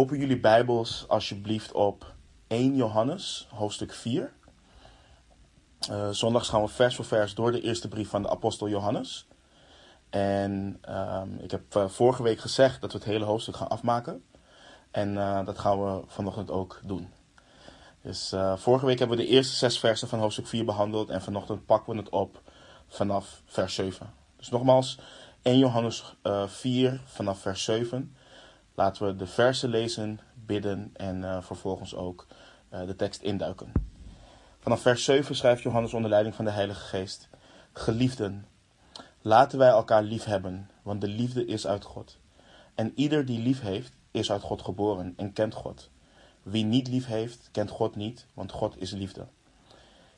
open jullie Bijbels alsjeblieft op 1 Johannes, hoofdstuk 4. Uh, zondags gaan we vers voor vers door de eerste brief van de apostel Johannes. En um, ik heb uh, vorige week gezegd dat we het hele hoofdstuk gaan afmaken. En uh, dat gaan we vanochtend ook doen. Dus vorige week hebben we de eerste zes versen van hoofdstuk 4 behandeld. En vanochtend pakken we het op vanaf vers 7. Dus nogmaals, 1 Johannes 4 vanaf vers 7. Laten we de versen lezen, bidden en vervolgens ook de tekst induiken. Vanaf vers 7 schrijft Johannes onder leiding van de Heilige Geest: Geliefden, laten wij elkaar lief hebben, want de liefde is uit God. En ieder die lief heeft, is uit God geboren en kent God. Wie niet lief heeft, kent God niet, want God is liefde.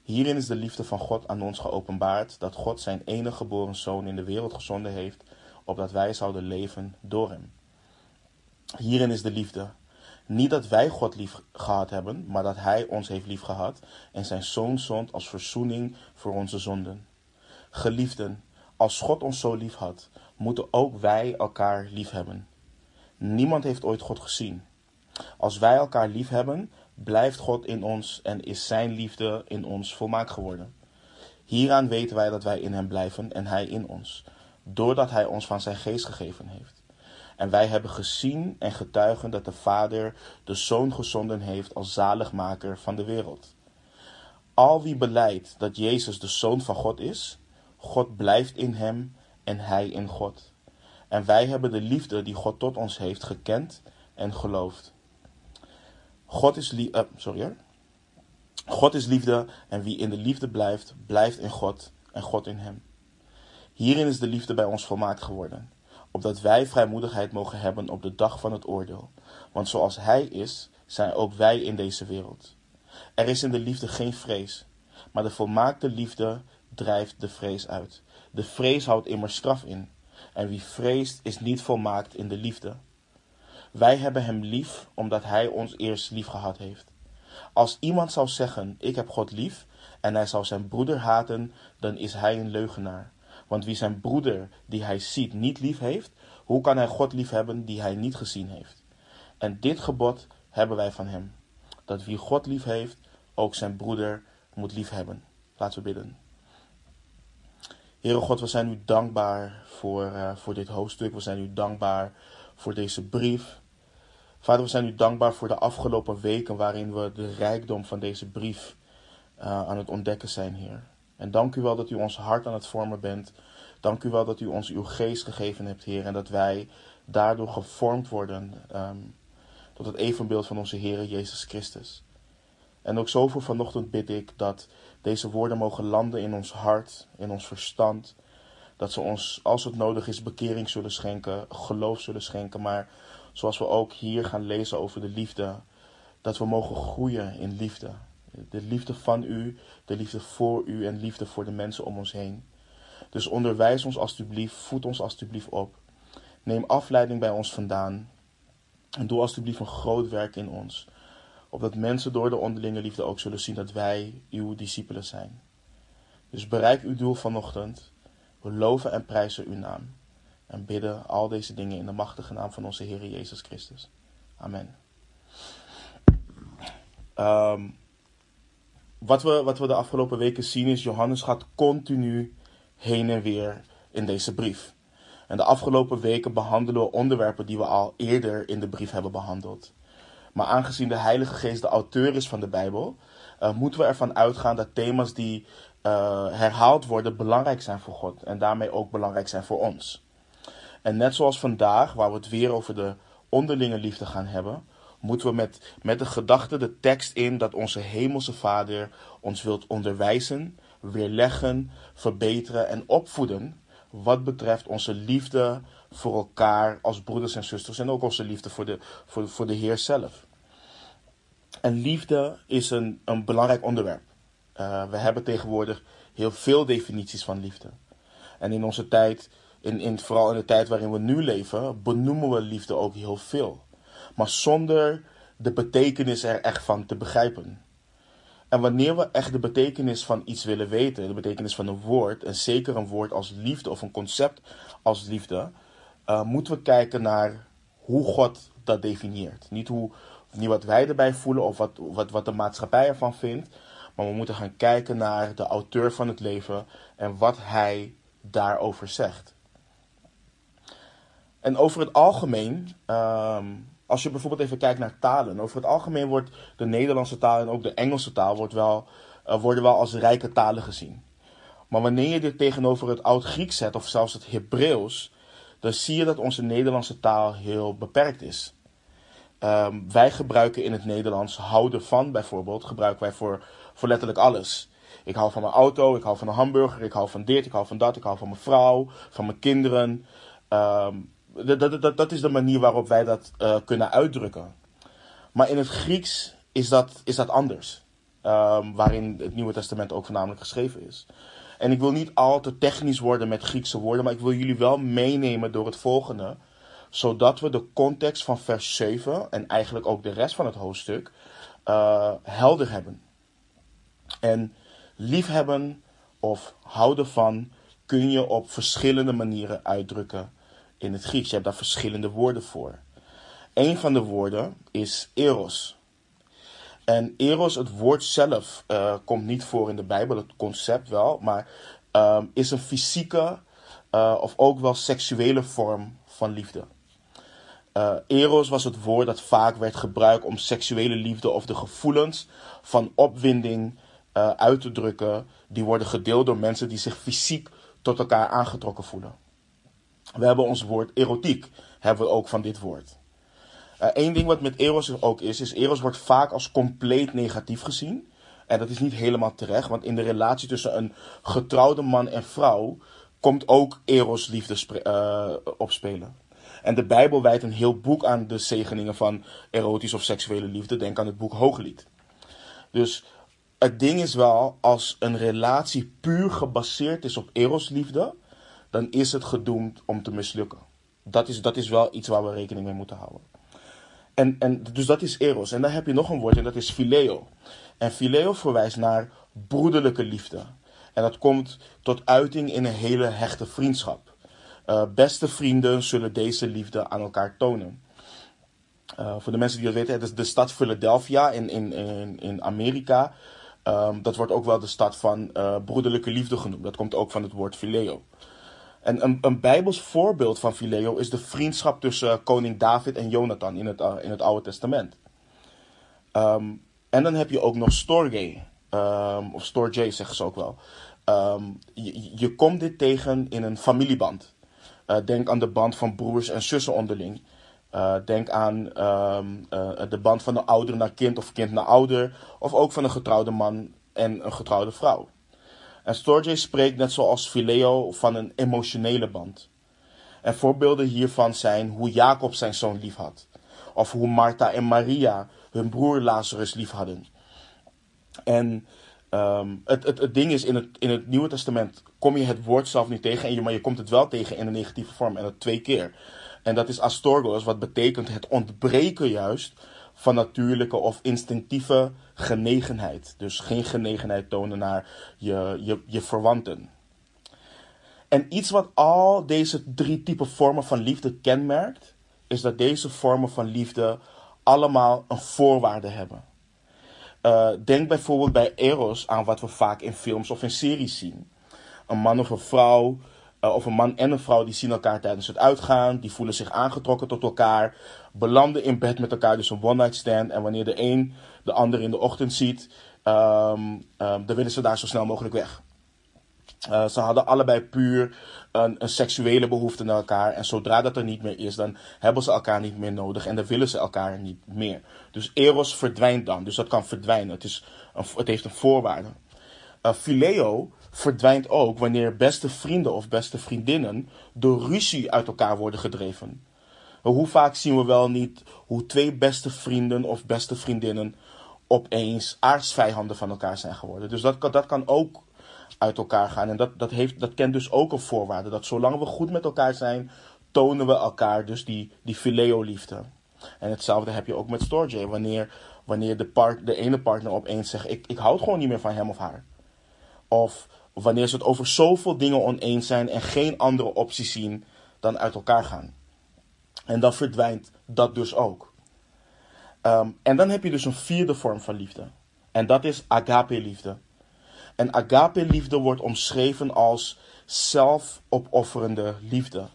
Hierin is de liefde van God aan ons geopenbaard, dat God zijn enige geboren zoon in de wereld gezonden heeft, opdat wij zouden leven door hem. Hierin is de liefde, niet dat wij God lief gehad hebben, maar dat Hij ons heeft lief gehad en zijn zoon zond als verzoening voor onze zonden. Geliefden, als God ons zo lief had, moeten ook wij elkaar lief hebben. Niemand heeft ooit God gezien. Als wij elkaar lief hebben, blijft God in ons en is Zijn liefde in ons volmaakt geworden. Hieraan weten wij dat wij in Hem blijven en Hij in ons, doordat Hij ons van Zijn geest gegeven heeft. En wij hebben gezien en getuigen dat de Vader de Zoon gezonden heeft als zaligmaker van de wereld. Al wie beleidt dat Jezus de Zoon van God is, God blijft in hem en hij in God. En wij hebben de liefde die God tot ons heeft gekend en geloofd. God is, uh, sorry, God is liefde en wie in de liefde blijft, blijft in God en God in hem. Hierin is de liefde bij ons volmaakt geworden opdat wij vrijmoedigheid mogen hebben op de dag van het oordeel. Want zoals Hij is, zijn ook wij in deze wereld. Er is in de liefde geen vrees, maar de volmaakte liefde drijft de vrees uit. De vrees houdt immer straf in, en wie vreest is niet volmaakt in de liefde. Wij hebben Hem lief, omdat Hij ons eerst lief gehad heeft. Als iemand zou zeggen, ik heb God lief, en hij zou zijn broeder haten, dan is hij een leugenaar. Want wie zijn broeder die hij ziet niet lief heeft, hoe kan hij God lief hebben die hij niet gezien heeft? En dit gebod hebben wij van hem, dat wie God lief heeft, ook zijn broeder moet lief hebben. Laten we bidden. Heere God, we zijn u dankbaar voor, uh, voor dit hoofdstuk. We zijn u dankbaar voor deze brief. Vader, we zijn u dankbaar voor de afgelopen weken waarin we de rijkdom van deze brief uh, aan het ontdekken zijn, Heer. En dank u wel dat u ons hart aan het vormen bent. Dank u wel dat u ons uw geest gegeven hebt, Heer. En dat wij daardoor gevormd worden um, tot het evenbeeld van onze Heer Jezus Christus. En ook zoveel vanochtend bid ik dat deze woorden mogen landen in ons hart, in ons verstand. Dat ze ons, als het nodig is, bekering zullen schenken, geloof zullen schenken. Maar zoals we ook hier gaan lezen over de liefde, dat we mogen groeien in liefde. De liefde van u, de liefde voor u en liefde voor de mensen om ons heen. Dus onderwijs ons alstublieft, voed ons alstublieft op. Neem afleiding bij ons vandaan. En doe alstublieft een groot werk in ons. Opdat mensen door de onderlinge liefde ook zullen zien dat wij uw discipelen zijn. Dus bereik uw doel vanochtend. We loven en prijzen uw naam. En bidden al deze dingen in de machtige naam van onze Heer Jezus Christus. Amen. Um, wat we, wat we de afgelopen weken zien is, Johannes gaat continu heen en weer in deze brief. En de afgelopen weken behandelen we onderwerpen die we al eerder in de brief hebben behandeld. Maar aangezien de Heilige Geest de auteur is van de Bijbel, uh, moeten we ervan uitgaan dat thema's die uh, herhaald worden belangrijk zijn voor God en daarmee ook belangrijk zijn voor ons. En net zoals vandaag, waar we het weer over de onderlinge liefde gaan hebben, moeten we met, met de gedachte de tekst in dat onze Hemelse Vader ons wilt onderwijzen, weerleggen, verbeteren en opvoeden wat betreft onze liefde voor elkaar als broeders en zusters en ook onze liefde voor de, voor, voor de Heer zelf. En liefde is een, een belangrijk onderwerp. Uh, we hebben tegenwoordig heel veel definities van liefde. En in onze tijd, in, in, vooral in de tijd waarin we nu leven, benoemen we liefde ook heel veel maar zonder de betekenis er echt van te begrijpen. En wanneer we echt de betekenis van iets willen weten, de betekenis van een woord, en zeker een woord als liefde of een concept als liefde, uh, moeten we kijken naar hoe God dat definieert. Niet, hoe, niet wat wij erbij voelen of wat, wat, wat de maatschappij ervan vindt. Maar we moeten gaan kijken naar de auteur van het leven en wat hij daarover zegt. En over het algemeen, ehm, als je bijvoorbeeld even kijkt naar talen. Over het algemeen wordt de Nederlandse taal en ook de Engelse taal wordt wel, uh, worden wel als rijke talen gezien. Maar wanneer je dit tegenover het Oud-Grieks zet of zelfs het Hebreeuws, dan zie je dat onze Nederlandse taal heel beperkt is. Ehm, wij gebruiken in het Nederlands houden van bijvoorbeeld, gebruiken wij voor, voor letterlijk alles. Ik hou van mijn auto, ik hou van een hamburger, ik hou van dit, ik hou van dat, ik hou van mijn vrouw, van mijn kinderen. Um, dat, dat, dat is de manier waarop wij dat uh, kunnen uitdrukken. Maar in het Grieks is dat, is dat anders. Um, waarin het Nieuwe Testament ook voornamelijk geschreven is. En ik wil niet al te technisch worden met Griekse woorden, maar ik wil jullie wel meenemen door het volgende. Zodat we de context van vers 7 en eigenlijk ook de rest van het hoofdstuk uh, helder hebben. En liefhebben of houden van kun je op verschillende manieren uitdrukken in het Grieks. Je hebt daar verschillende woorden voor. Een van de woorden is eros. En eros, het woord zelf, uh, komt niet voor in de Bijbel, het concept wel, maar um, is een fysieke uh, of ook wel seksuele vorm van liefde. Uh, eros was het woord dat vaak werd gebruikt om seksuele liefde of de gevoelens van opwinding uit te drukken, die worden gedeeld door mensen die zich fysiek tot elkaar aangetrokken voelen. We hebben ons woord erotiek, hebben we ook van dit woord. Eén uh, ding wat met eros ook is, is eros wordt vaak als compleet negatief gezien. En dat is niet helemaal terecht, want in de relatie tussen een getrouwde man en vrouw komt ook eros liefde uh, opspelen. En de Bijbel wijdt een heel boek aan de zegeningen van erotisch of seksuele liefde. Denk aan het boek Hooglied. Dus het ding is wel, als een relatie puur gebaseerd is op erosliefde, dan is het gedoemd om te mislukken. Dat is, dat is wel iets waar we rekening mee moeten houden. En, en, dus dat is eros. En dan heb je nog een woord en dat is phileo. En phileo verwijst naar broederlijke liefde. En dat komt tot uiting in een hele hechte vriendschap. Uh, beste vrienden zullen deze liefde aan elkaar tonen. Uh, voor de mensen die dat weten, het is de stad Philadelphia in, in, in, in Amerika. Um, dat wordt ook wel de stad van uh, broederlijke liefde genoemd. Dat komt ook van het woord phileo. En een, een bijbels voorbeeld van Phileo is de vriendschap tussen koning David en Jonathan in het, uh, in het Oude Testament. Um, en dan heb je ook nog Storge, um, of Storge zeggen ze ook wel. Um, je, je, komt dit tegen in een familieband. Uh, denk aan de band van broers en zussen onderling. Denk aan de band van de ouder naar kind of kind naar ouder. Of ook van een getrouwde man en een getrouwde vrouw. En Storge spreekt net zoals Phileo van een emotionele band. En voorbeelden hiervan zijn hoe Jacob zijn zoon lief had. Of hoe Martha en Maria hun broer Lazarus lief hadden. En um, het, het, ding is, in het, in het Nieuwe Testament kom je het woord zelf niet tegen, en je, maar je komt het wel tegen in een negatieve vorm. En dat twee keer. En dat is astorgos, wat betekent het ontbreken juist van natuurlijke of instinctieve genegenheid. Dus geen genegenheid tonen naar je, je, je verwanten. En iets wat al deze drie typen vormen van liefde kenmerkt, is dat deze vormen van liefde allemaal een voorwaarde hebben. Uh, denk bijvoorbeeld bij Eros aan wat we vaak in films of in series zien. Een man of een vrouw uh, of een man en een vrouw die zien elkaar tijdens het uitgaan, die voelen zich aangetrokken tot elkaar, belanden in bed met elkaar, dus een one-night stand. En wanneer de een de ander in de ochtend ziet, um, um, dan willen ze daar zo snel mogelijk weg. Uh, ze hadden allebei puur een, een, seksuele behoefte naar elkaar. En zodra dat er niet meer is, dan hebben ze elkaar niet meer nodig. En dan willen ze elkaar niet meer. Dus Eros verdwijnt dan. Dus dat kan verdwijnen. Het, is het heeft een voorwaarde. Uh, Phileo verdwijnt ook wanneer beste vrienden of beste vriendinnen door ruzie uit elkaar worden gedreven. Hoe vaak zien we wel niet hoe twee beste vrienden of beste vriendinnen opeens aardsvijanden van elkaar zijn geworden. Dus dat dat kan ook uit elkaar gaan. En dat, dat, heeft, dat kent dus ook een voorwaarde. Dat zolang we goed met elkaar zijn, tonen we elkaar dus die, die fileo-liefde. En hetzelfde heb je ook met Storge. Wanneer, wanneer de, part, de ene partner opeens zegt: ik, ik houd gewoon niet meer van hem of haar. Of wanneer ze het over zoveel dingen oneens zijn en geen andere optie zien dan uit elkaar gaan. En dan verdwijnt dat dus ook. Ehm, en dan heb je dus een vierde vorm van liefde. En dat is agape-liefde. En agape-liefde wordt omschreven als zelfopofferende liefde.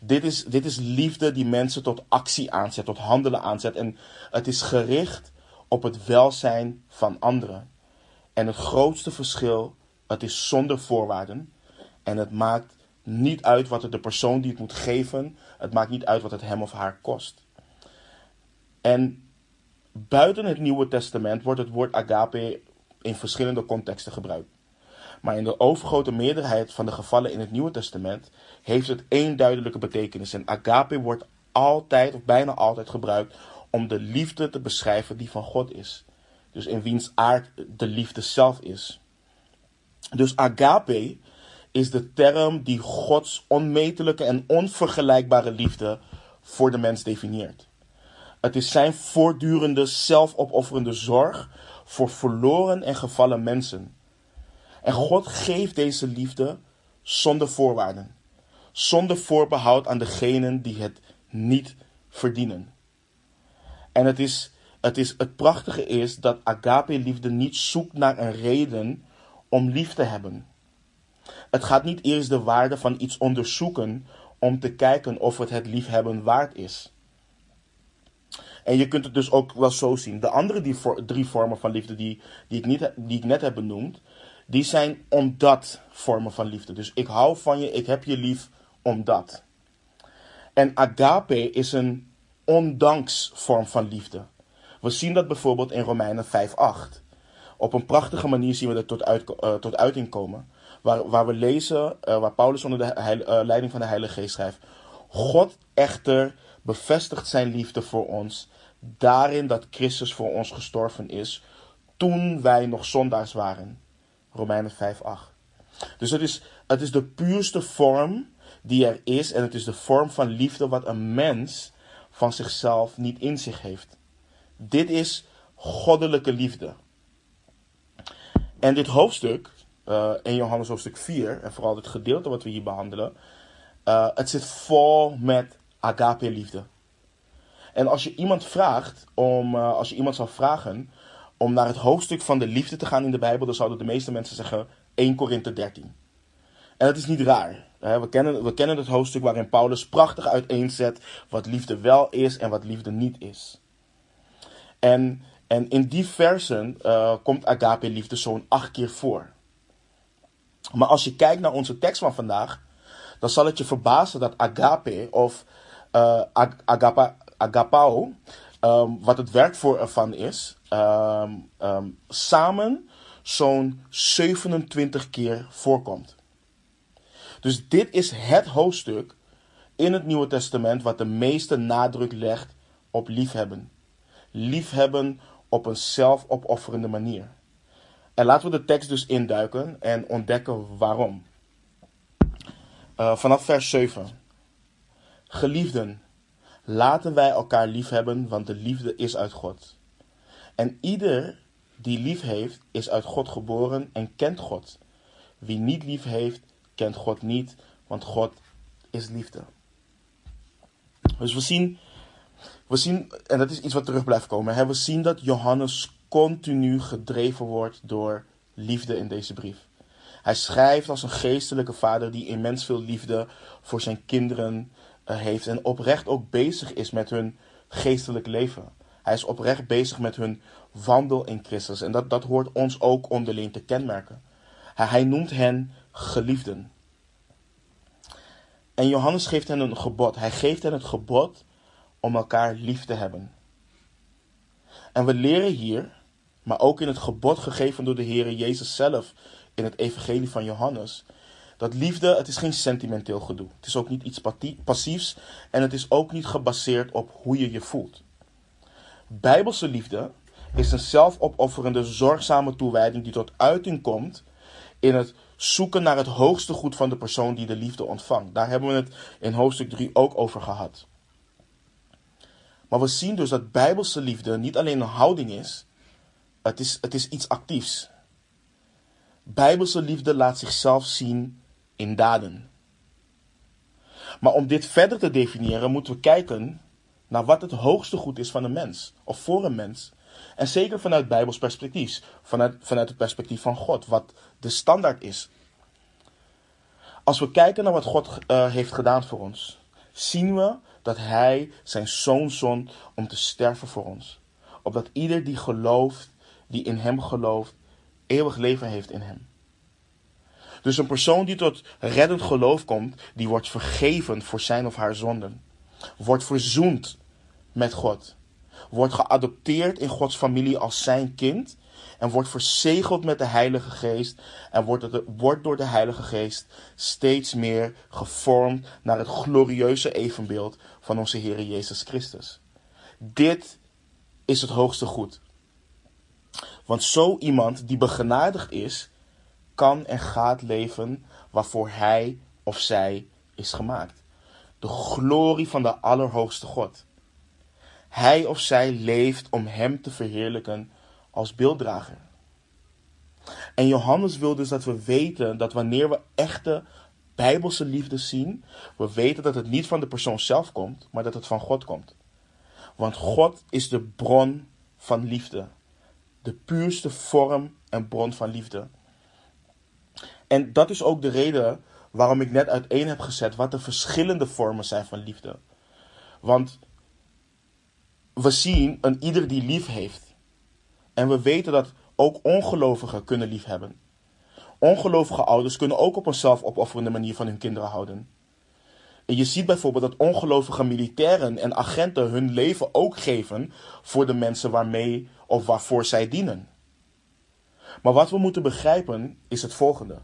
Dit is, dit is liefde die mensen tot actie aanzet, tot handelen aanzet. En het is gericht op het welzijn van anderen. En het grootste verschil, het is zonder voorwaarden. En het maakt niet uit wat het de persoon die het moet geven, het maakt niet uit wat het hem of haar kost. En buiten het Nieuwe Testament wordt het woord agape in verschillende contexten gebruikt. Maar in de overgrote meerderheid van de gevallen in het Nieuwe Testament heeft het één duidelijke betekenis. En agape wordt altijd of bijna altijd gebruikt om de liefde te beschrijven die van God is. Dus in wiens aard de liefde zelf is. Dus agape is de term die Gods onmetelijke en onvergelijkbare liefde voor de mens definieert. Het is zijn voortdurende zelfopofferende zorg voor verloren en gevallen mensen. En God geeft deze liefde zonder voorwaarden, zonder voorbehoud aan degenen die het niet verdienen. En het, is, het, is, het prachtige is dat agape-liefde niet zoekt naar een reden om lief te hebben. Het gaat niet eerst de waarde van iets onderzoeken om te kijken of het het liefhebben waard is. En je kunt het dus ook wel zo zien. De andere drie vormen van liefde die, die, ik niet, die ik net heb benoemd, die zijn omdat vormen van liefde. Dus ik hou van je, ik heb je lief omdat. En agape is een ondanks vorm van liefde. We zien dat bijvoorbeeld in Romeinen 5:8. Op een prachtige manier zien we dat tot, uit, uh, tot uiting komen. Waar, waar we lezen, uh, waar Paulus onder de uh, leiding van de Heilige Geest schrijft. God echter bevestigt zijn liefde voor ons daarin dat Christus voor ons gestorven is toen wij nog zondaars waren. Romeinen 5:8. Dus het is, het is de puurste vorm die er is en het is de vorm van liefde wat een mens van zichzelf niet in zich heeft. Dit is goddelijke liefde. En dit hoofdstuk, uh, in Johannes hoofdstuk 4, en vooral dit gedeelte wat we hier behandelen, uh, het zit vol met agape liefde. En als je iemand vraagt, om, uh, als je iemand zou vragen om naar het hoofdstuk van de liefde te gaan in de Bijbel, dan zouden de meeste mensen zeggen 1 Korinthe 13. En dat is niet raar. We kennen, we kennen het hoofdstuk waarin Paulus prachtig uiteenzet wat liefde wel is en wat liefde niet is. En, en in die versen uh, komt agape liefde zo'n acht keer voor. Maar als je kijkt naar onze tekst van vandaag, dan zal het je verbazen dat agape of uh, agapa, agapao, um, wat het werkwoord ervan is, um, um, samen zo'n 27 keer voorkomt. Dus dit is het hoofdstuk in het Nieuwe Testament wat de meeste nadruk legt op liefhebben. Liefhebben op een zelfopofferende manier. En laten we de tekst dus induiken en ontdekken waarom. Uh, vanaf vers 7. Geliefden, laten wij elkaar liefhebben, want de liefde is uit God. En ieder die lief heeft, is uit God geboren en kent God. Wie niet lief heeft, kent God niet, want God is liefde. Dus we zien, we zien en dat is iets wat terug blijft komen, we zien dat Johannes continu gedreven wordt door liefde in deze brief. Hij schrijft als een geestelijke vader die immens veel liefde voor zijn kinderen uh, heeft en oprecht ook bezig is met hun geestelijk leven. Hij is oprecht bezig met hun wandel in Christus en dat, dat hoort ons ook onderling te kenmerken. Hij, hij noemt hen geliefden. En Johannes geeft hen een gebod. Hij geeft hen het gebod om elkaar lief te hebben. En we leren hier, maar ook in het gebod gegeven door de Heer Jezus zelf in het Evangelie van Johannes, dat liefde, het is geen sentimenteel gedoe. Het is ook niet iets passiefs en het is ook niet gebaseerd op hoe je je voelt. Bijbelse liefde is een zelfopofferende, zorgzame toewijding die tot uiting komt in het zoeken naar het hoogste goed van de persoon die de liefde ontvangt. Daar hebben we het in hoofdstuk 3 ook over gehad. Maar we zien dus dat bijbelse liefde niet alleen een houding is, het is, het is iets actiefs. Bijbelse liefde laat zichzelf zien in daden. Maar om dit verder te definiëren, moeten we kijken naar wat het hoogste goed is van een mens, of voor een mens. En zeker vanuit Bijbels perspectief, vanuit, vanuit het perspectief van God, wat de standaard is. Als we kijken naar wat God uh, heeft gedaan voor ons, zien we dat Hij zijn zoon zond om te sterven voor ons. Opdat ieder die gelooft, die in Hem gelooft, eeuwig leven heeft in Hem. Dus een persoon die tot reddend geloof komt, die wordt vergeven voor zijn of haar zonden. Wordt verzoend met God. Wordt geadopteerd in Gods familie als zijn kind. En wordt verzegeld met de Heilige Geest. En wordt, door de Heilige Geest steeds meer gevormd naar het glorieuze evenbeeld van onze Heer Jezus Christus. Dit is het hoogste goed. Want zo iemand die begenadigd is, kan en gaat leven waarvoor hij of zij is gemaakt. De glorie van de Allerhoogste God. Hij of zij leeft om Hem te verheerlijken als beelddrager. En Johannes wil dus dat we weten dat wanneer we echte bijbelse liefde zien, we weten dat het niet van de persoon zelf komt, maar dat het van God komt. Want God is de bron van liefde. De puurste vorm en bron van liefde. En dat is ook de reden waarom ik net uiteen heb gezet wat de verschillende vormen zijn van liefde. Want we zien een ieder die lief heeft. En we weten dat ook ongelovigen kunnen lief hebben. Ongelovige ouders kunnen ook op een zelfopofferende manier van hun kinderen houden. En je ziet bijvoorbeeld dat ongelovige militairen en agenten hun leven ook geven voor de mensen waarmee of waarvoor zij dienen. Maar wat we moeten begrijpen is het volgende.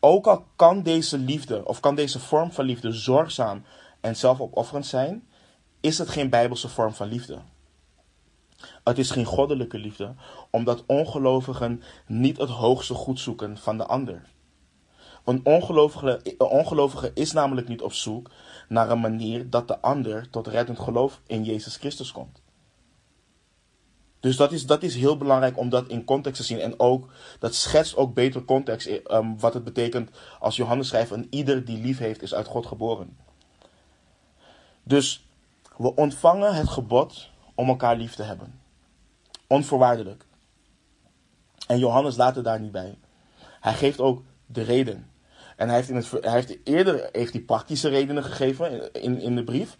Ook al kan deze liefde of kan deze vorm van liefde zorgzaam en zelfopofferend zijn, is het geen bijbelse vorm van liefde. Het is geen goddelijke liefde, omdat ongelovigen niet het hoogste goed zoeken van de ander. Een ongelovige, ongelovige is namelijk niet op zoek naar een manier dat de ander tot reddend geloof in Jezus Christus komt. Dus dat is, dat is heel belangrijk om dat in context te zien. En ook, dat schetst ook beter context. Um, wat het betekent als Johannes schrijft: een ieder die lief heeft, is uit God geboren. Dus we ontvangen het gebod om elkaar lief te hebben. Onvoorwaardelijk. En Johannes laat het daar niet bij. Hij geeft ook de reden. En hij heeft, in het, hij heeft eerder heeft hij praktische redenen gegeven in, in de brief.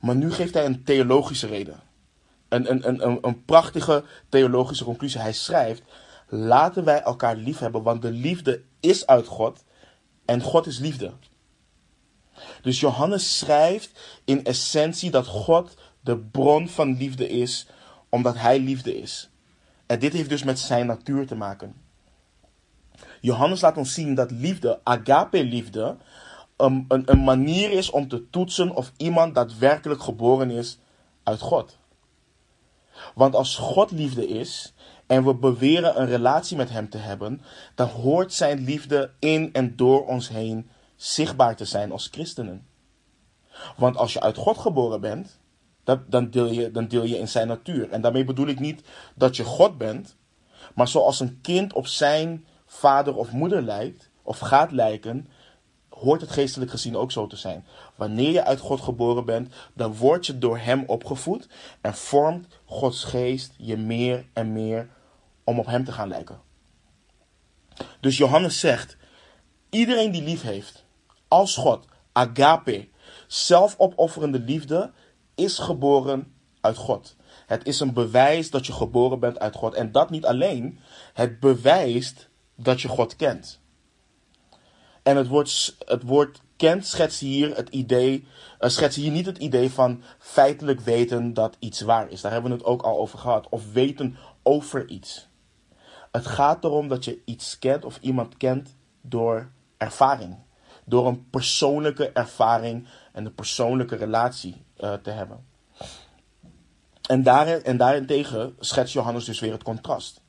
Maar nu geeft hij een theologische reden een, een, een, een prachtige theologische conclusie. Hij schrijft: Laten wij elkaar lief hebben, want de liefde is uit God en God is liefde. Dus Johannes schrijft in essentie dat God de bron van liefde is, omdat hij liefde is. En dit heeft dus met zijn natuur te maken. Johannes laat ons zien dat liefde, agape-liefde, een, een, een manier is om te toetsen of iemand daadwerkelijk geboren is uit God. Want als God liefde is en we beweren een relatie met Hem te hebben, dan hoort Zijn liefde in en door ons heen zichtbaar te zijn als christenen. Want als je uit God geboren bent, dan deel je, dan deel je in Zijn natuur. En daarmee bedoel ik niet dat je God bent, maar zoals een kind op zijn vader of moeder lijkt, of gaat lijken, hoort het geestelijk gezien ook zo te zijn. Wanneer je uit God geboren bent, dan word je door Hem opgevoed en vormt Gods geest je meer en meer om op Hem te gaan lijken. Dus Johannes zegt, iedereen die lief heeft, als God, agape, zelfopofferende liefde, is geboren uit God. Het is een bewijs dat je geboren bent uit God. En dat niet alleen, het bewijst dat je God kent. En het woord, het woord kent schetst hier het idee, uh, hier niet het idee van feitelijk weten dat iets waar is. Daar hebben we het ook al over gehad. Of weten over iets. Het gaat erom dat je iets kent of iemand kent door ervaring. Door een persoonlijke ervaring en een persoonlijke relatie uh, te hebben. En, daarin, en daarentegen schetst Johannes dus weer het contrast.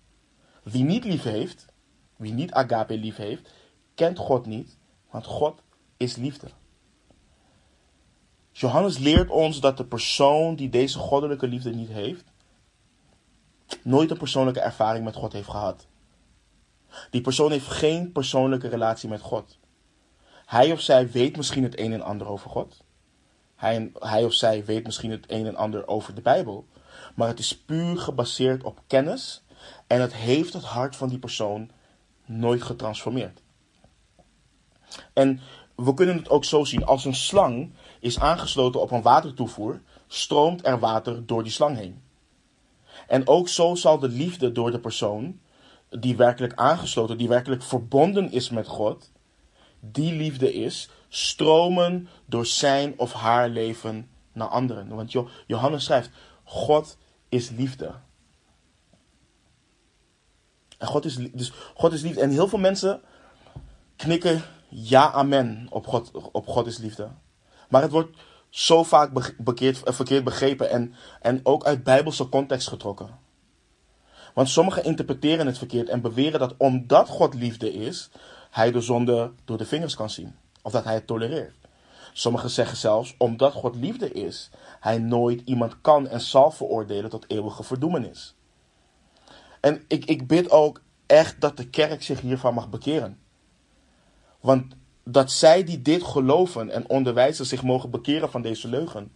Wie niet lief heeft, wie niet agape lief heeft, kent God niet, want God is liefde. Johannes leert ons dat de persoon die deze goddelijke liefde niet heeft, nooit een persoonlijke ervaring met God heeft gehad. Die persoon heeft geen persoonlijke relatie met God. Hij of zij weet misschien het een en ander over God. Hij, hij of zij weet misschien het een en ander over de Bijbel. Maar het is puur gebaseerd op kennis. En het heeft het hart van die persoon nooit getransformeerd. En we kunnen het ook zo zien. Als een slang is aangesloten op een watertoevoer, stroomt er water door die slang heen. En ook zo zal de liefde door de persoon die werkelijk aangesloten, die werkelijk verbonden is met God, die liefde is, stromen door zijn of haar leven naar anderen. Want Johannes schrijft, God is liefde. En God is, dus God is liefde. En heel veel mensen knikken ja, amen op God, op God is liefde. Maar het wordt zo vaak eh, verkeerd begrepen en, en ook uit bijbelse context getrokken. Want sommigen interpreteren het verkeerd en beweren dat omdat God liefde is, hij de zonde door de vingers kan zien. Of dat hij het tolereert. Sommigen zeggen zelfs, omdat God liefde is, hij nooit iemand kan en zal veroordelen tot eeuwige verdoemenis. En ik, ik bid ook echt dat de kerk zich hiervan mag bekeren. Want dat zij die dit geloven en onderwijzen zich mogen bekeren van deze leugen.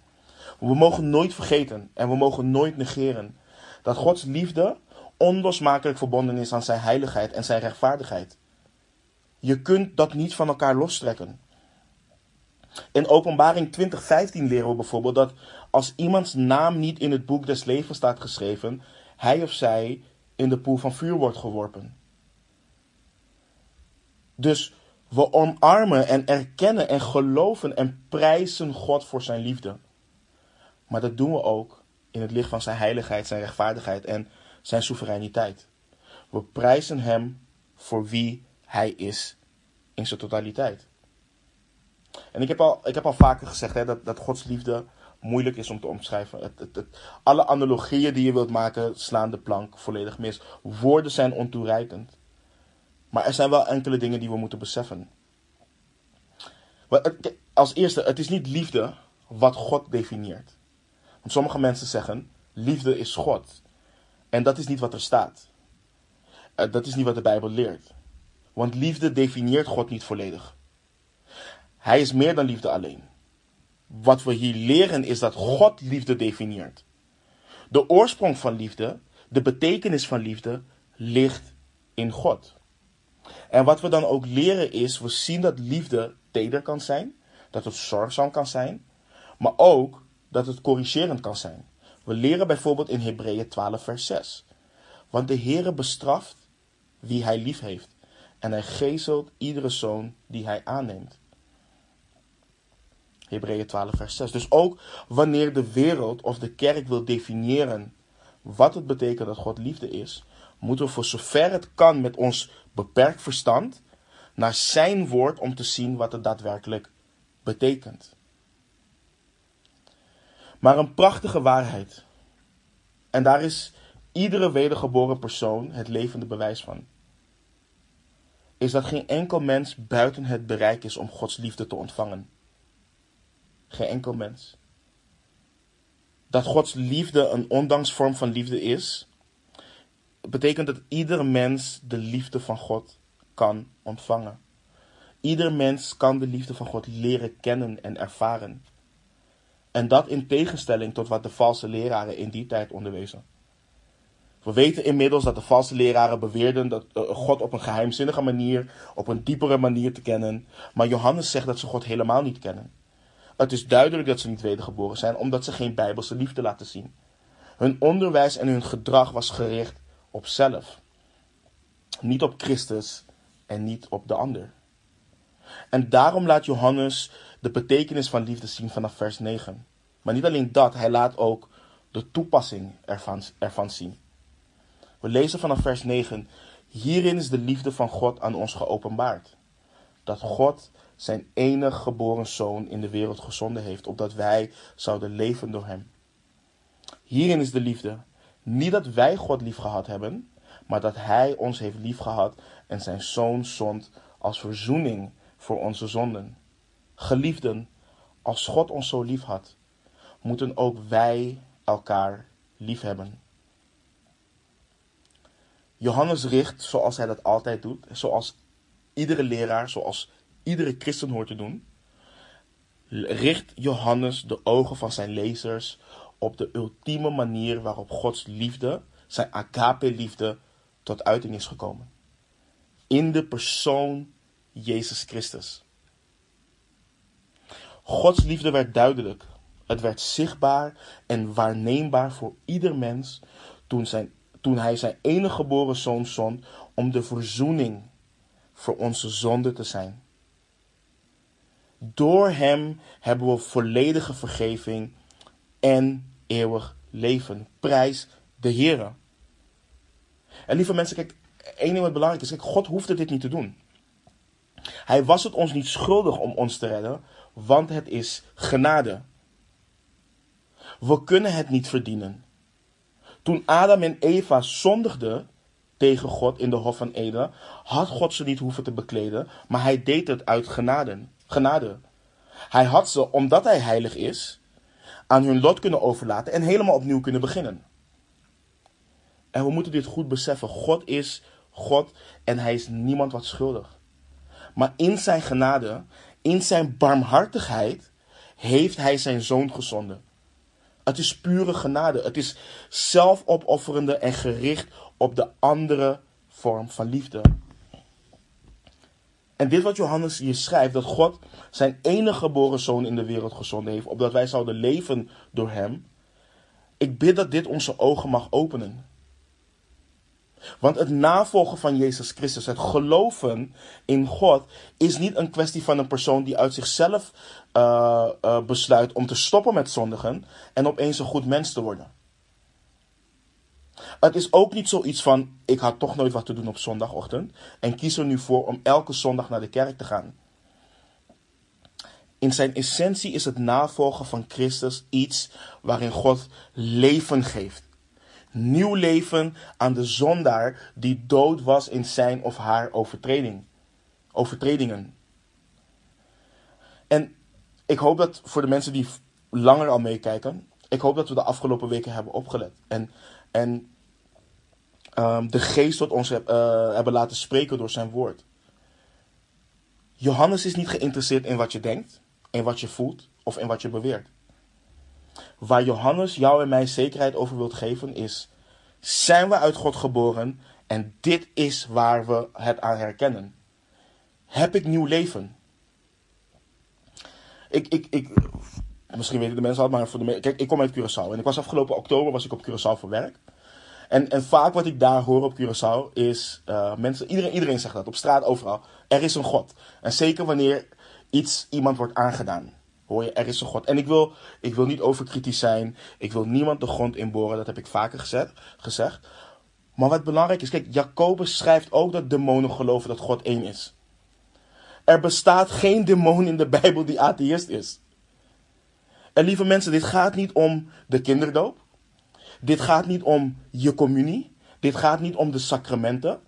We mogen nooit vergeten en we mogen nooit negeren dat Gods liefde onlosmakelijk verbonden is aan zijn heiligheid en zijn rechtvaardigheid. Je kunt dat niet van elkaar lostrekken. In Openbaring 2015 leren we bijvoorbeeld dat als iemands naam niet in het boek des levens staat geschreven, hij of zij in de poel van vuur wordt geworpen. Dus we omarmen en erkennen en geloven en prijzen God voor zijn liefde. Maar dat doen we ook in het licht van zijn heiligheid, zijn rechtvaardigheid en zijn soevereiniteit. We prijzen hem voor wie hij is in zijn totaliteit. En ik heb al, ik heb al vaker gezegd hè, dat, dat Gods liefde moeilijk is om te omschrijven. Het, het, alle analogieën die je wilt maken slaan de plank volledig mis. Woorden zijn ontoereikend. Maar er zijn wel enkele dingen die we moeten beseffen. Als eerste, het is niet liefde wat God definieert. Want sommige mensen zeggen, liefde is God. En dat is niet wat er staat. Eh, dat is niet wat de Bijbel leert. Want liefde definieert God niet volledig. Hij is meer dan liefde alleen. Wat we hier leren is dat God liefde definieert. De oorsprong van liefde, de betekenis van liefde, ligt in God. En wat we dan ook leren is, we zien dat liefde teder kan zijn, dat het zorgzaam kan zijn, maar ook dat het corrigerend kan zijn. We leren bijvoorbeeld in Hebreeën 12 vers 6. Want de Heere bestraft wie hij lief heeft en hij gezelt iedere zoon die hij aanneemt. Hebreeën 12 vers 6. Dus ook wanneer de wereld of de kerk wil definiëren wat het betekent dat God liefde is, moeten we voor zover het kan met ons beperkt verstand naar zijn woord om te zien wat het daadwerkelijk betekent. Maar een prachtige waarheid. En daar is iedere wedergeboren persoon het levende bewijs van. Is dat geen enkel mens buiten het bereik is om Gods liefde te ontvangen. Geen enkel mens. Dat Gods liefde een ondanks vorm van liefde is, betekent dat ieder mens de liefde van God kan ontvangen. Ieder mens kan de liefde van God leren kennen en ervaren. En dat in tegenstelling tot wat de valse leraren in die tijd onderwezen. We weten inmiddels dat de valse leraren beweerden dat eh, God op een geheimzinnige manier, op een diepere manier te kennen. Maar Johannes zegt dat ze God helemaal niet kennen. Het is duidelijk dat ze niet wedergeboren zijn, omdat ze geen bijbelse liefde laten zien. Hun onderwijs en hun gedrag was gericht op zelf. Niet op Christus en niet op de ander. En daarom laat Johannes de betekenis van liefde zien vanaf vers 9. Maar niet alleen dat, hij laat ook de toepassing ervan, ervan zien. We lezen vanaf vers 9. Hierin is de liefde van God aan ons geopenbaard. Dat God zijn enige geboren zoon in de wereld gezonden heeft, opdat wij zouden leven door hem. Hierin is de liefde. Niet dat wij God lief gehad hebben, maar dat hij ons heeft lief gehad en zijn zoon zond als verzoening voor onze zonden. Geliefden, als God ons zo lief had, moeten ook wij elkaar lief hebben. Johannes richt, zoals hij dat altijd doet, zoals iedere leraar, zoals iedere christen hoort te doen, richt Johannes de ogen van zijn lezers op de ultieme manier waarop Gods liefde, zijn agape-liefde, tot uiting is gekomen. In de persoon Jezus Christus. Gods liefde werd duidelijk. Het werd zichtbaar en waarneembaar voor ieder mens toen, zijn, toen hij zijn enige geboren zoon zond om de verzoening voor onze zonde te zijn. Door hem hebben we volledige vergeving en eeuwig leven. Prijs de Heer. En lieve mensen, kijk, één ding wat belangrijk is. Kijk, God hoefde dit niet te doen. Hij was het ons niet schuldig om ons te redden, want het is genade. We kunnen het niet verdienen. Toen Adam en Eva zondigden tegen God in de Hof van Eden, had God ze niet hoeven te bekleden, maar hij deed het uit genade. genade. Hij had ze, omdat hij heilig is, aan hun lot kunnen overlaten en helemaal opnieuw kunnen beginnen. En we moeten dit goed beseffen. God is God en hij is niemand wat schuldig. Maar in zijn genade, in zijn barmhartigheid, heeft hij zijn zoon gezonden. Het is pure genade. Het is zelfopofferende en gericht op de andere vorm van liefde. En dit wat Johannes hier schrijft, dat God zijn enige geboren zoon in de wereld gezonden heeft, opdat wij zouden leven door hem. Ik bid dat dit onze ogen mag openen. Want het navolgen van Jezus Christus, het geloven in God, is niet een kwestie van een persoon die uit zichzelf uh, uh, besluit om te stoppen met zondigen en opeens een goed mens te worden. Het is ook niet zoiets van: ik had toch nooit wat te doen op zondagochtend en kies er nu voor om elke zondag naar de kerk te gaan. In zijn essentie is het navolgen van Christus iets waarin God leven geeft nieuw leven aan de zondaar die dood was in zijn of haar overtreding, overtredingen. En ik hoop dat voor de mensen die langer al meekijken, ik hoop dat we de afgelopen weken hebben opgelet. En, en um, de geest tot ons uh, hebben laten spreken door zijn woord. Johannes is niet geïnteresseerd in wat je denkt, in wat je voelt of in wat je beweert. Waar Johannes jou en mij zekerheid over wilt geven is: zijn we uit God geboren en dit is waar we het aan herkennen. Heb ik nieuw leven? Ik, ik, ik, misschien weten de mensen al, maar voor de, kijk, ik kom uit Curaçao en ik was afgelopen oktober was ik op Curaçao voor werk. En, en vaak wat ik daar hoor op Curaçao is, uh, mensen, iedereen, iedereen zegt dat, op straat, overal. Er is een God. En zeker wanneer iets iemand wordt aangedaan hoor je, er is een God. En ik wil, ik wil niet overkritisch zijn. Ik wil niemand de grond inboren. Dat heb ik vaker gezegd. Maar wat belangrijk is, kijk, Jacobus schrijft ook dat demonen geloven dat God één is. Er bestaat geen demon in de Bijbel die atheïst is. En lieve mensen, dit gaat niet om de kinderdoop. Dit gaat niet om je communie. Dit gaat niet om de sacramenten.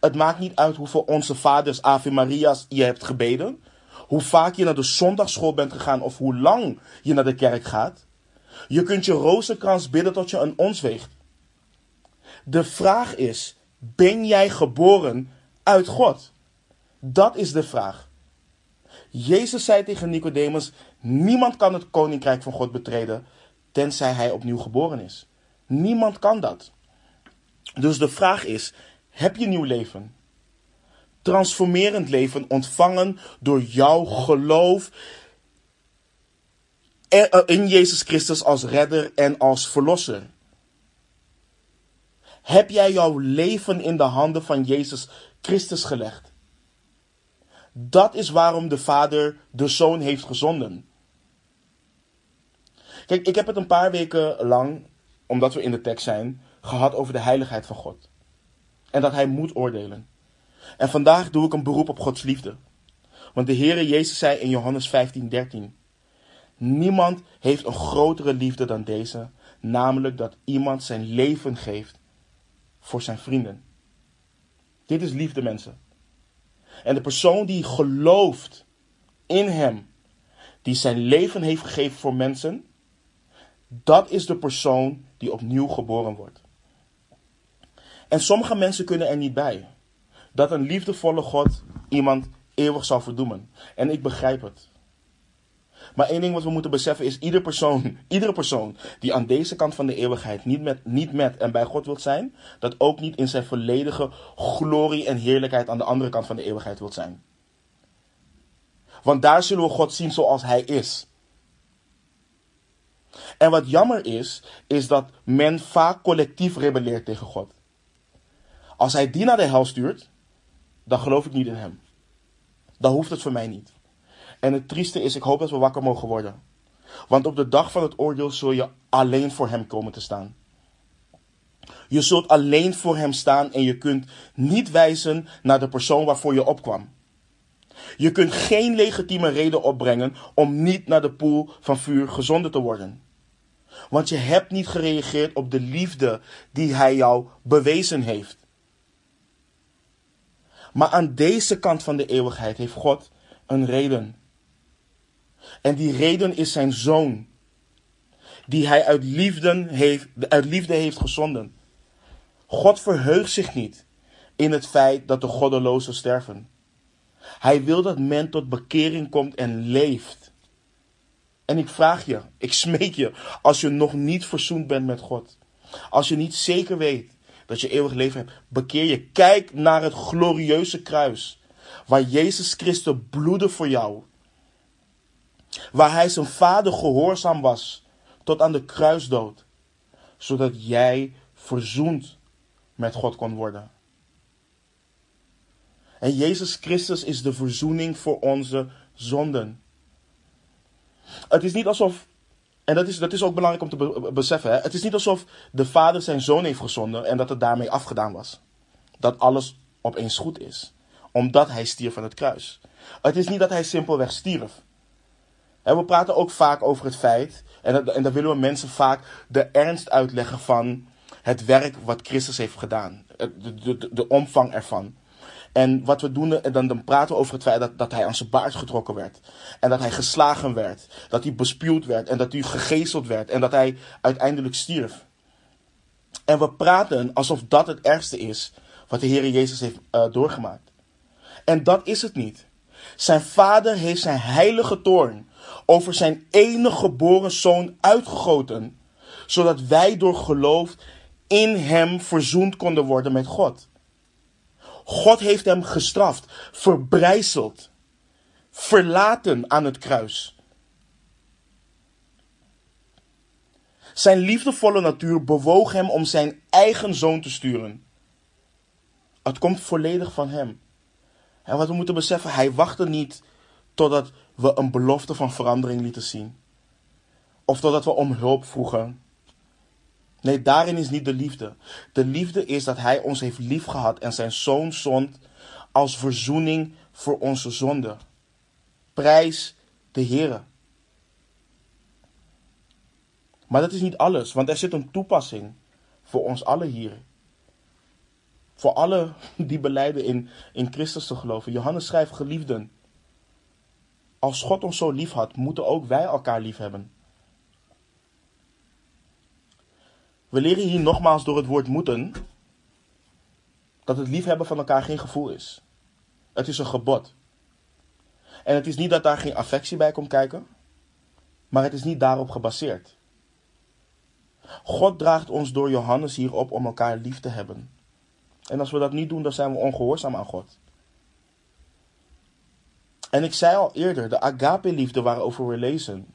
Het maakt niet uit hoeveel onze vaders, Ave Maria's je hebt gebeden hoe vaak je naar de zondagschool bent gegaan of hoe lang je naar de kerk gaat. Je kunt je rozenkrans bidden tot je een ons weegt. De vraag is: ben jij geboren uit God? Dat is de vraag. Jezus zei tegen Nicodemus: Niemand kan het koninkrijk van God betreden tenzij hij opnieuw geboren is. Niemand kan dat. Dus de vraag is: heb je nieuw leven? Transformerend leven ontvangen door jouw geloof in Jezus Christus als redder en als verlosser. Heb jij jouw leven in de handen van Jezus Christus gelegd? Dat is waarom de Vader de Zoon heeft gezonden. Kijk, ik heb het een paar weken lang, omdat we in de tekst zijn, gehad over de heiligheid van God. En dat Hij moet oordelen. En vandaag doe ik een beroep op Gods liefde. Want de Heere Jezus zei in Johannes 15, 13. Niemand heeft een grotere liefde dan deze, namelijk dat iemand zijn leven geeft voor zijn vrienden. Dit is liefde, mensen. En de persoon die gelooft in Hem, die zijn leven heeft gegeven voor mensen, dat is de persoon die opnieuw geboren wordt. En sommige mensen kunnen er niet bij dat een liefdevolle God iemand eeuwig zal verdoemen. En ik begrijp het. Maar één ding wat we moeten beseffen is: ieder persoon, iedere persoon die aan deze kant van de eeuwigheid niet met, niet met en bij God wilt zijn, dat ook niet in zijn volledige glorie en heerlijkheid aan de andere kant van de eeuwigheid wilt zijn. Want daar zullen we God zien zoals Hij is. En wat jammer is, is dat men vaak collectief rebelleert tegen God. Als Hij die naar de hel stuurt, dan geloof ik niet in Hem. Dan hoeft het voor mij niet. En het trieste is, ik hoop dat we wakker mogen worden. Want op de dag van het oordeel zul je alleen voor Hem komen te staan. Je zult alleen voor Hem staan en je kunt niet wijzen naar de persoon waarvoor je opkwam. Je kunt geen legitieme reden opbrengen om niet naar de poel van vuur gezonden te worden. Want je hebt niet gereageerd op de liefde die Hij jou bewezen heeft. Maar aan deze kant van de eeuwigheid heeft God een reden. En die reden is zijn zoon, die hij uit liefde heeft, liefde heeft gezonden. God verheugt zich niet in het feit dat de goddelozen sterven. Hij wil dat men tot bekering komt en leeft. En ik vraag je, ik smeek je, als je nog niet verzoend bent met God, als je niet zeker weet dat je eeuwig leven hebt, bekeer je. Kijk naar het glorieuze kruis, waar Jezus Christus bloedde voor jou. Waar hij zijn vader gehoorzaam was tot aan de kruisdood, zodat jij verzoend met God kon worden. En Jezus Christus is de verzoening voor onze zonden. Het is niet alsof, en dat is, dat is ook belangrijk om te beseffen, hè? het is niet alsof de vader zijn zoon heeft gezonden en dat het daarmee afgedaan was. Dat alles opeens goed is, omdat hij stierf aan het kruis. Het is niet dat hij simpelweg stierf. En we praten ook vaak over het feit, en, en dan willen we mensen vaak de ernst uitleggen van het werk wat Christus heeft gedaan. De, de, de omvang ervan. En wat we doen, en dan, dan praten we over het feit dat, dat hij aan zijn baard getrokken werd. En dat hij geslagen werd. Dat hij bespuwd werd. En dat hij gegezeld werd. En dat hij uiteindelijk stierf. En we praten alsof dat het ergste is wat de Heer Jezus heeft uh, doorgemaakt. En dat is het niet. Zijn vader heeft zijn heilige toorn over zijn enige geboren zoon uitgegoten, zodat wij door geloof in hem verzoend konden worden met God. God heeft hem gestraft, verbrijzeld, verlaten aan het kruis. Zijn liefdevolle natuur bewoog hem om zijn eigen zoon te sturen. Het komt volledig van hem. En wat we moeten beseffen, hij wachtte niet totdat we een belofte van verandering lieten zien. Of totdat we om hulp vroegen. Nee, daarin is niet de liefde. De liefde is dat Hij ons heeft liefgehad en zijn zoon zond als verzoening voor onze zonde. Prijs de Heere. Maar dat is niet alles, want er zit een toepassing voor ons allen hier. Voor alle die beleiden in, in Christus te geloven. Johannes schrijft, geliefden, als God ons zo lief had, moeten ook wij elkaar lief hebben. We leren hier nogmaals door het woord moeten dat het liefhebben van elkaar geen gevoel is. Het is een gebod. En het is niet dat daar geen affectie bij komt kijken, maar het is niet daarop gebaseerd. God draagt ons door Johannes hierop om elkaar lief te hebben. En als we dat niet doen, dan zijn we ongehoorzaam aan God. En ik zei al eerder, de agape-liefde waarover we lezen.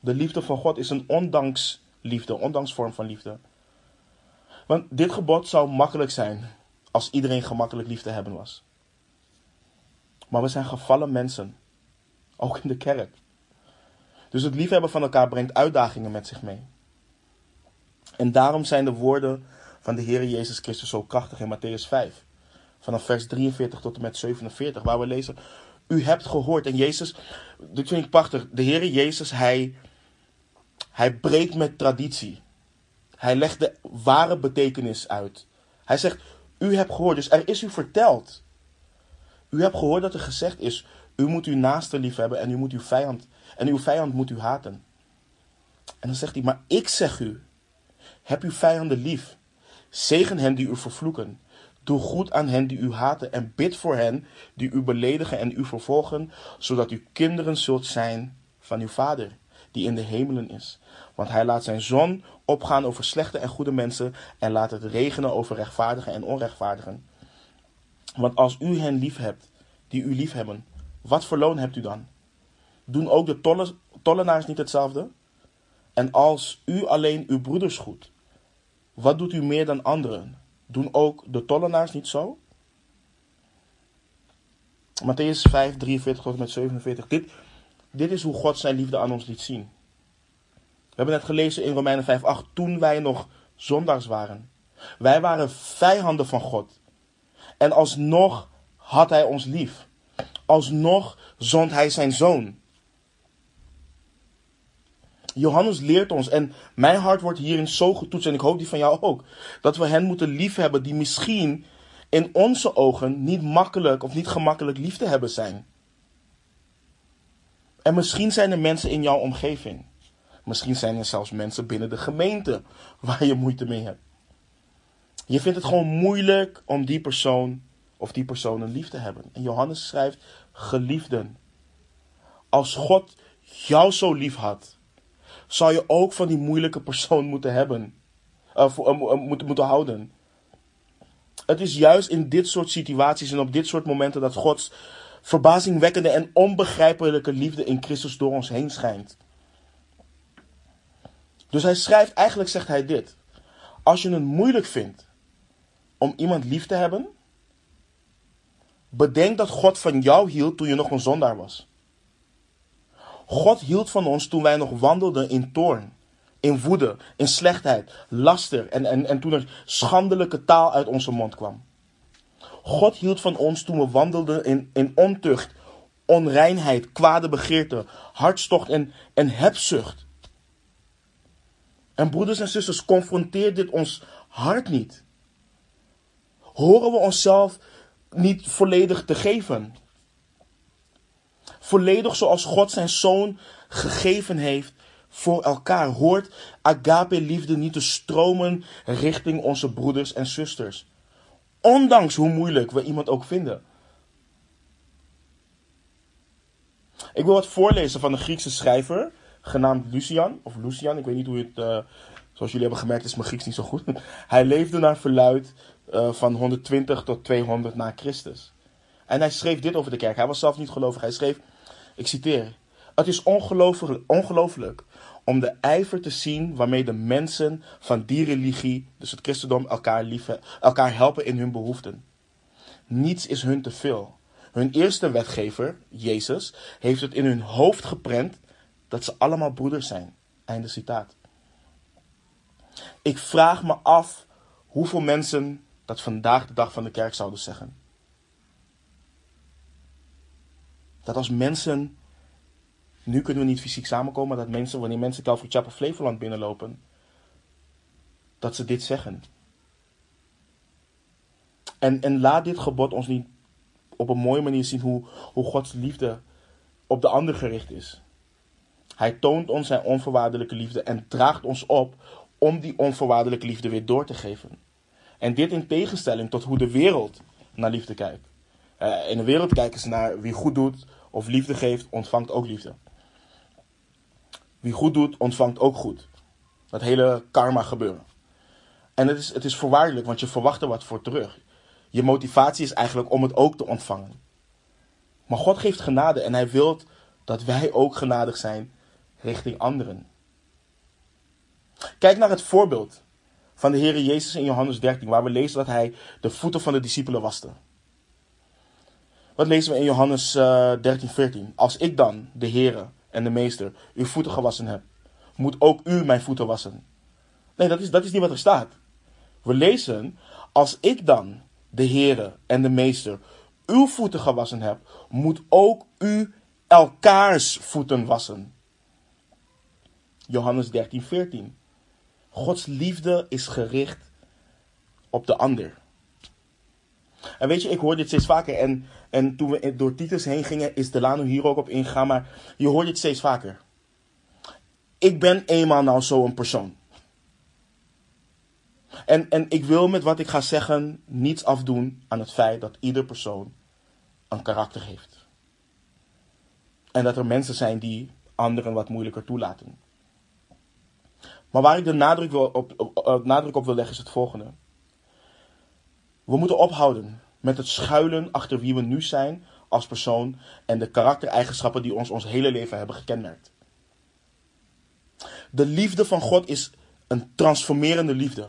De liefde van God is een ondanks liefde, ondanks vorm van liefde. Want dit gebod zou makkelijk zijn als iedereen gemakkelijk lief te hebben was. Maar we zijn gevallen mensen, ook in de kerk. Dus het liefhebben van elkaar brengt uitdagingen met zich mee. En daarom zijn de woorden van de Heer Jezus Christus zo krachtig in Matthäus 5. Vanaf vers 43 tot en met 47, waar we lezen: u hebt gehoord. En Jezus, dit vind ik prachtig. De Heer Jezus, hij, hij breekt met traditie. Hij legt de ware betekenis uit. Hij zegt, u hebt gehoord, dus er is u verteld. U hebt gehoord dat er gezegd is, u moet uw naaste lief hebben en u moet uw vijand, en uw vijand moet u haten. En dan zegt hij, maar ik zeg u, heb uw vijanden lief. Zegen hen die u vervloeken. Doe goed aan hen die u haten en bid voor hen die u beledigen en u vervolgen, zodat u kinderen zult zijn van uw Vader, die in de hemelen is. Want hij laat zijn zon opgaan over slechte en goede mensen en laat het regenen over rechtvaardigen en onrechtvaardigen. Want als u hen lief hebt, die u lief hebben, wat voor loon hebt u dan? Doen ook de tollenaars niet hetzelfde? En als u alleen uw broeders goed, wat doet u meer dan anderen? Doen ook de tollenaars niet zo? Matthäus 5, 43 tot met 47. Dit, dit is hoe God zijn liefde aan ons liet zien. We hebben net gelezen in Romeinen 5, 8. Toen wij nog zondags waren. Wij waren vijanden van God. En alsnog had hij ons lief. Alsnog zond hij zijn zoon. Johannes leert ons, en mijn hart wordt hierin zo getoetst, en ik hoop die van jou ook, dat we hen moeten liefhebben die misschien in onze ogen niet makkelijk of niet gemakkelijk lief te hebben zijn. En misschien zijn er mensen in jouw omgeving. Misschien zijn er zelfs mensen binnen de gemeente waar je moeite mee hebt. Je vindt het gewoon moeilijk om die persoon of die personen lief te hebben. En Johannes schrijft: Geliefden, als God jou zo lief had, zou je ook van die moeilijke persoon moeten hebben. Uh, moeten, moeten houden. Het is juist in dit soort situaties en op dit soort momenten dat Gods verbazingwekkende en onbegrijpelijke liefde in Christus door ons heen schijnt. Dus hij schrijft, eigenlijk zegt hij dit. Als je het moeilijk vindt om iemand lief te hebben, bedenk dat God van jou hield toen je nog een zondaar was. God hield van ons toen wij nog wandelden in toorn, in woede, in slechtheid, laster en, en, en toen er schandelijke taal uit onze mond kwam. God hield van ons toen we wandelden in, in ontucht, onreinheid, kwade begeerte, hartstocht en, en hebzucht. En broeders en zusters, confronteert dit ons hart niet? Horen we onszelf niet volledig te geven? Volledig zoals God zijn zoon gegeven heeft voor elkaar. Hoort agape liefde niet te stromen richting onze broeders en zusters. Ondanks hoe moeilijk we iemand ook vinden. Ik wil wat voorlezen van een Griekse schrijver, genaamd Lucian, of Lucian, ik weet niet hoe het, uh, zoals jullie hebben gemerkt is mijn Grieks niet zo goed. Hij leefde naar verluid uh, van 120 tot 200 na Christus. En hij schreef dit over de kerk. Hij was zelf niet gelovig. Hij schreef, ik citeer, het is ongelooflijk, om de ijver te zien waarmee de mensen van die religie, dus het christendom, elkaar, lief, elkaar helpen in hun behoeften. Niets is hun te veel. Hun eerste wetgever, Jezus, heeft het in hun hoofd geprent dat ze allemaal broeders zijn. Einde citaat. Ik vraag me af hoeveel mensen dat vandaag de dag van de kerk zouden zeggen. Dat als mensen, nu kunnen we niet fysiek samenkomen, dat mensen, wanneer mensen Calvary Chapel Flevoland binnenlopen, dat ze dit zeggen. En, en laat dit gebod ons niet op een mooie manier zien hoe, hoe Gods liefde op de ander gericht is. Hij toont ons zijn onvoorwaardelijke liefde en draagt ons op om die onvoorwaardelijke liefde weer door te geven. En dit in tegenstelling tot hoe de wereld naar liefde kijkt. Uh, in de wereld kijken ze naar wie goed doet of liefde geeft, ontvangt ook liefde. Wie goed doet, ontvangt ook goed. Dat hele karma gebeuren. En het is, het is voorwaardelijk, want je verwacht er wat voor terug. Je motivatie is eigenlijk om het ook te ontvangen. Maar God geeft genade en hij wil dat wij ook genadig zijn richting anderen. Kijk naar het voorbeeld van de Heer Jezus in Johannes 13, waar we lezen dat hij de voeten van de discipelen waste. Wat lezen we in Johannes uh, 13, 14? Als ik dan, de Heere en de Meester, uw voeten gewassen heb, moet ook u mijn voeten wassen. Nee, dat is, dat is niet wat er staat. We lezen, als ik dan, de Heere en de Meester, uw voeten gewassen heb, moet ook u elkaars voeten wassen. Johannes 13, 14. Gods liefde is gericht op de ander. En weet je, ik hoor dit steeds vaker. En, en toen we door Titus heen gingen, is Delano hier ook op ingegaan. Maar je hoort dit steeds vaker. Ik ben eenmaal nou zo'n persoon. En, en ik wil met wat ik ga zeggen niets afdoen aan het feit dat ieder persoon een karakter heeft. En dat er mensen zijn die anderen wat moeilijker toelaten. Maar waar ik de nadruk, wil op, op, nadruk op wil leggen is het volgende. We moeten ophouden met het schuilen achter wie we nu zijn als persoon en de karaktereigenschappen die ons ons hele leven hebben gekenmerkt. De liefde van God is een transformerende liefde.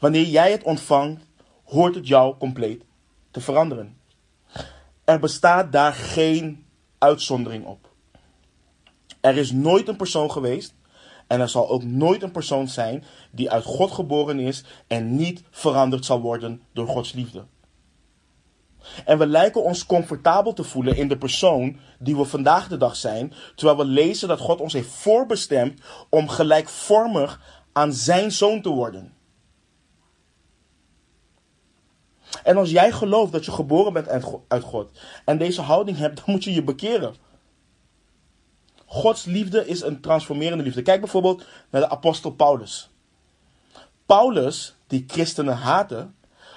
Wanneer jij het ontvangt, hoort het jou compleet te veranderen. Er bestaat daar geen uitzondering op. Er is nooit een persoon geweest en er zal ook nooit een persoon zijn die uit God geboren is en niet veranderd zal worden door Gods liefde. En we lijken ons comfortabel te voelen in de persoon die we vandaag de dag zijn, terwijl we lezen dat God ons heeft voorbestemd om gelijkvormig aan zijn zoon te worden. En als jij gelooft dat je geboren bent uit God en deze houding hebt, dan moet je je bekeren. Gods liefde is een transformerende liefde. Kijk bijvoorbeeld naar de apostel Paulus. Paulus, die christenen haatte,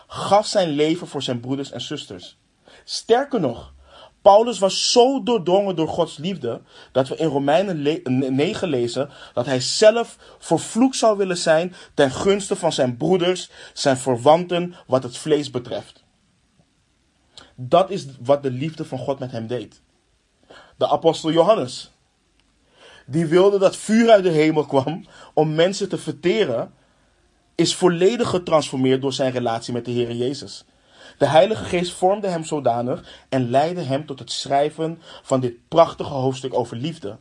gaf zijn leven voor zijn broeders en zusters. Sterker nog, Paulus was zo doordrongen door Gods liefde dat we in Romeinen 9 lezen dat hij zelf vervloekt zou willen zijn ten gunste van zijn broeders, zijn verwanten, wat het vlees betreft. Dat is wat de liefde van God met hem deed. De apostel Johannes, die wilde dat vuur uit de hemel kwam om mensen te verteren, is volledig getransformeerd door zijn relatie met de Heer Jezus. De Heilige Geest vormde hem zodanig en leidde hem tot het schrijven van dit prachtige hoofdstuk over liefde.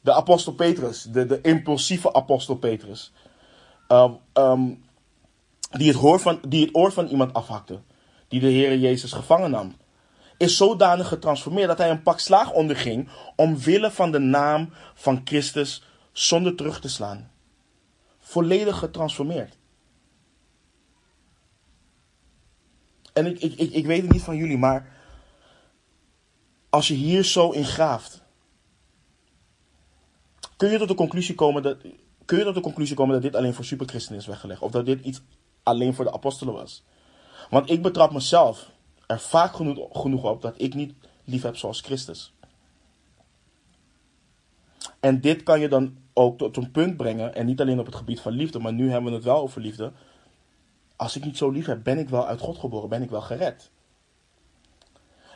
De apostel Petrus, de, de impulsieve apostel Petrus, uh, um, die, het van, die het oor van iemand afhakte, die de Heer Jezus gevangen nam, is zodanig getransformeerd dat hij een pak slaag onderging omwille van de naam van Christus zonder terug te slaan. Volledig getransformeerd. En ik, ik, ik, ik weet het niet van jullie, maar als je hier zo in graaft, kun je tot de conclusie komen dat, kun je tot de conclusie komen dat dit alleen voor superchristenen is weggelegd. Of dat dit iets alleen voor de apostelen was. Want ik betrap mezelf er vaak genoeg, op dat ik niet lief heb zoals Christus. En dit kan je dan ook tot een punt brengen, en niet alleen op het gebied van liefde, maar nu hebben we het wel over liefde. Als ik niet zo lief heb, ben ik wel uit God geboren, ben ik wel gered.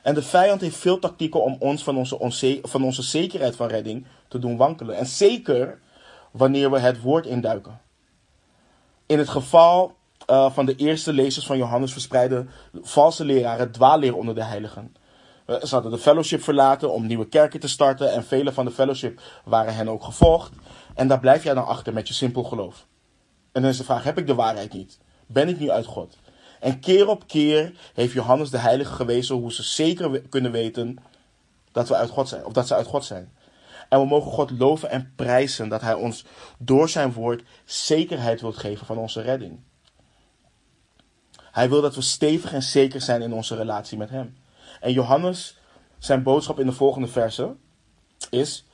En de vijand heeft veel tactieken om ons van onze, van onze zekerheid van redding te doen wankelen. En zeker wanneer we het woord induiken. In het geval uh, van de eerste lezers van Johannes verspreiden valse leraren dwaalleer onder de heiligen. Uh, ze hadden de fellowship verlaten om nieuwe kerken te starten en vele van de fellowship waren hen ook gevolgd. En daar blijf jij dan achter met je simpel geloof. En dan is de vraag, heb ik de waarheid niet? Ben ik nu uit God? En keer op keer heeft Johannes de Heilige gewezen hoe ze zeker kunnen weten dat we uit God zijn, of dat ze uit God zijn. En we mogen God loven en prijzen dat Hij ons door zijn woord zekerheid wilt geven van onze redding. Hij wil dat we stevig en zeker zijn in onze relatie met Hem. En Johannes, zijn boodschap in de volgende verse is: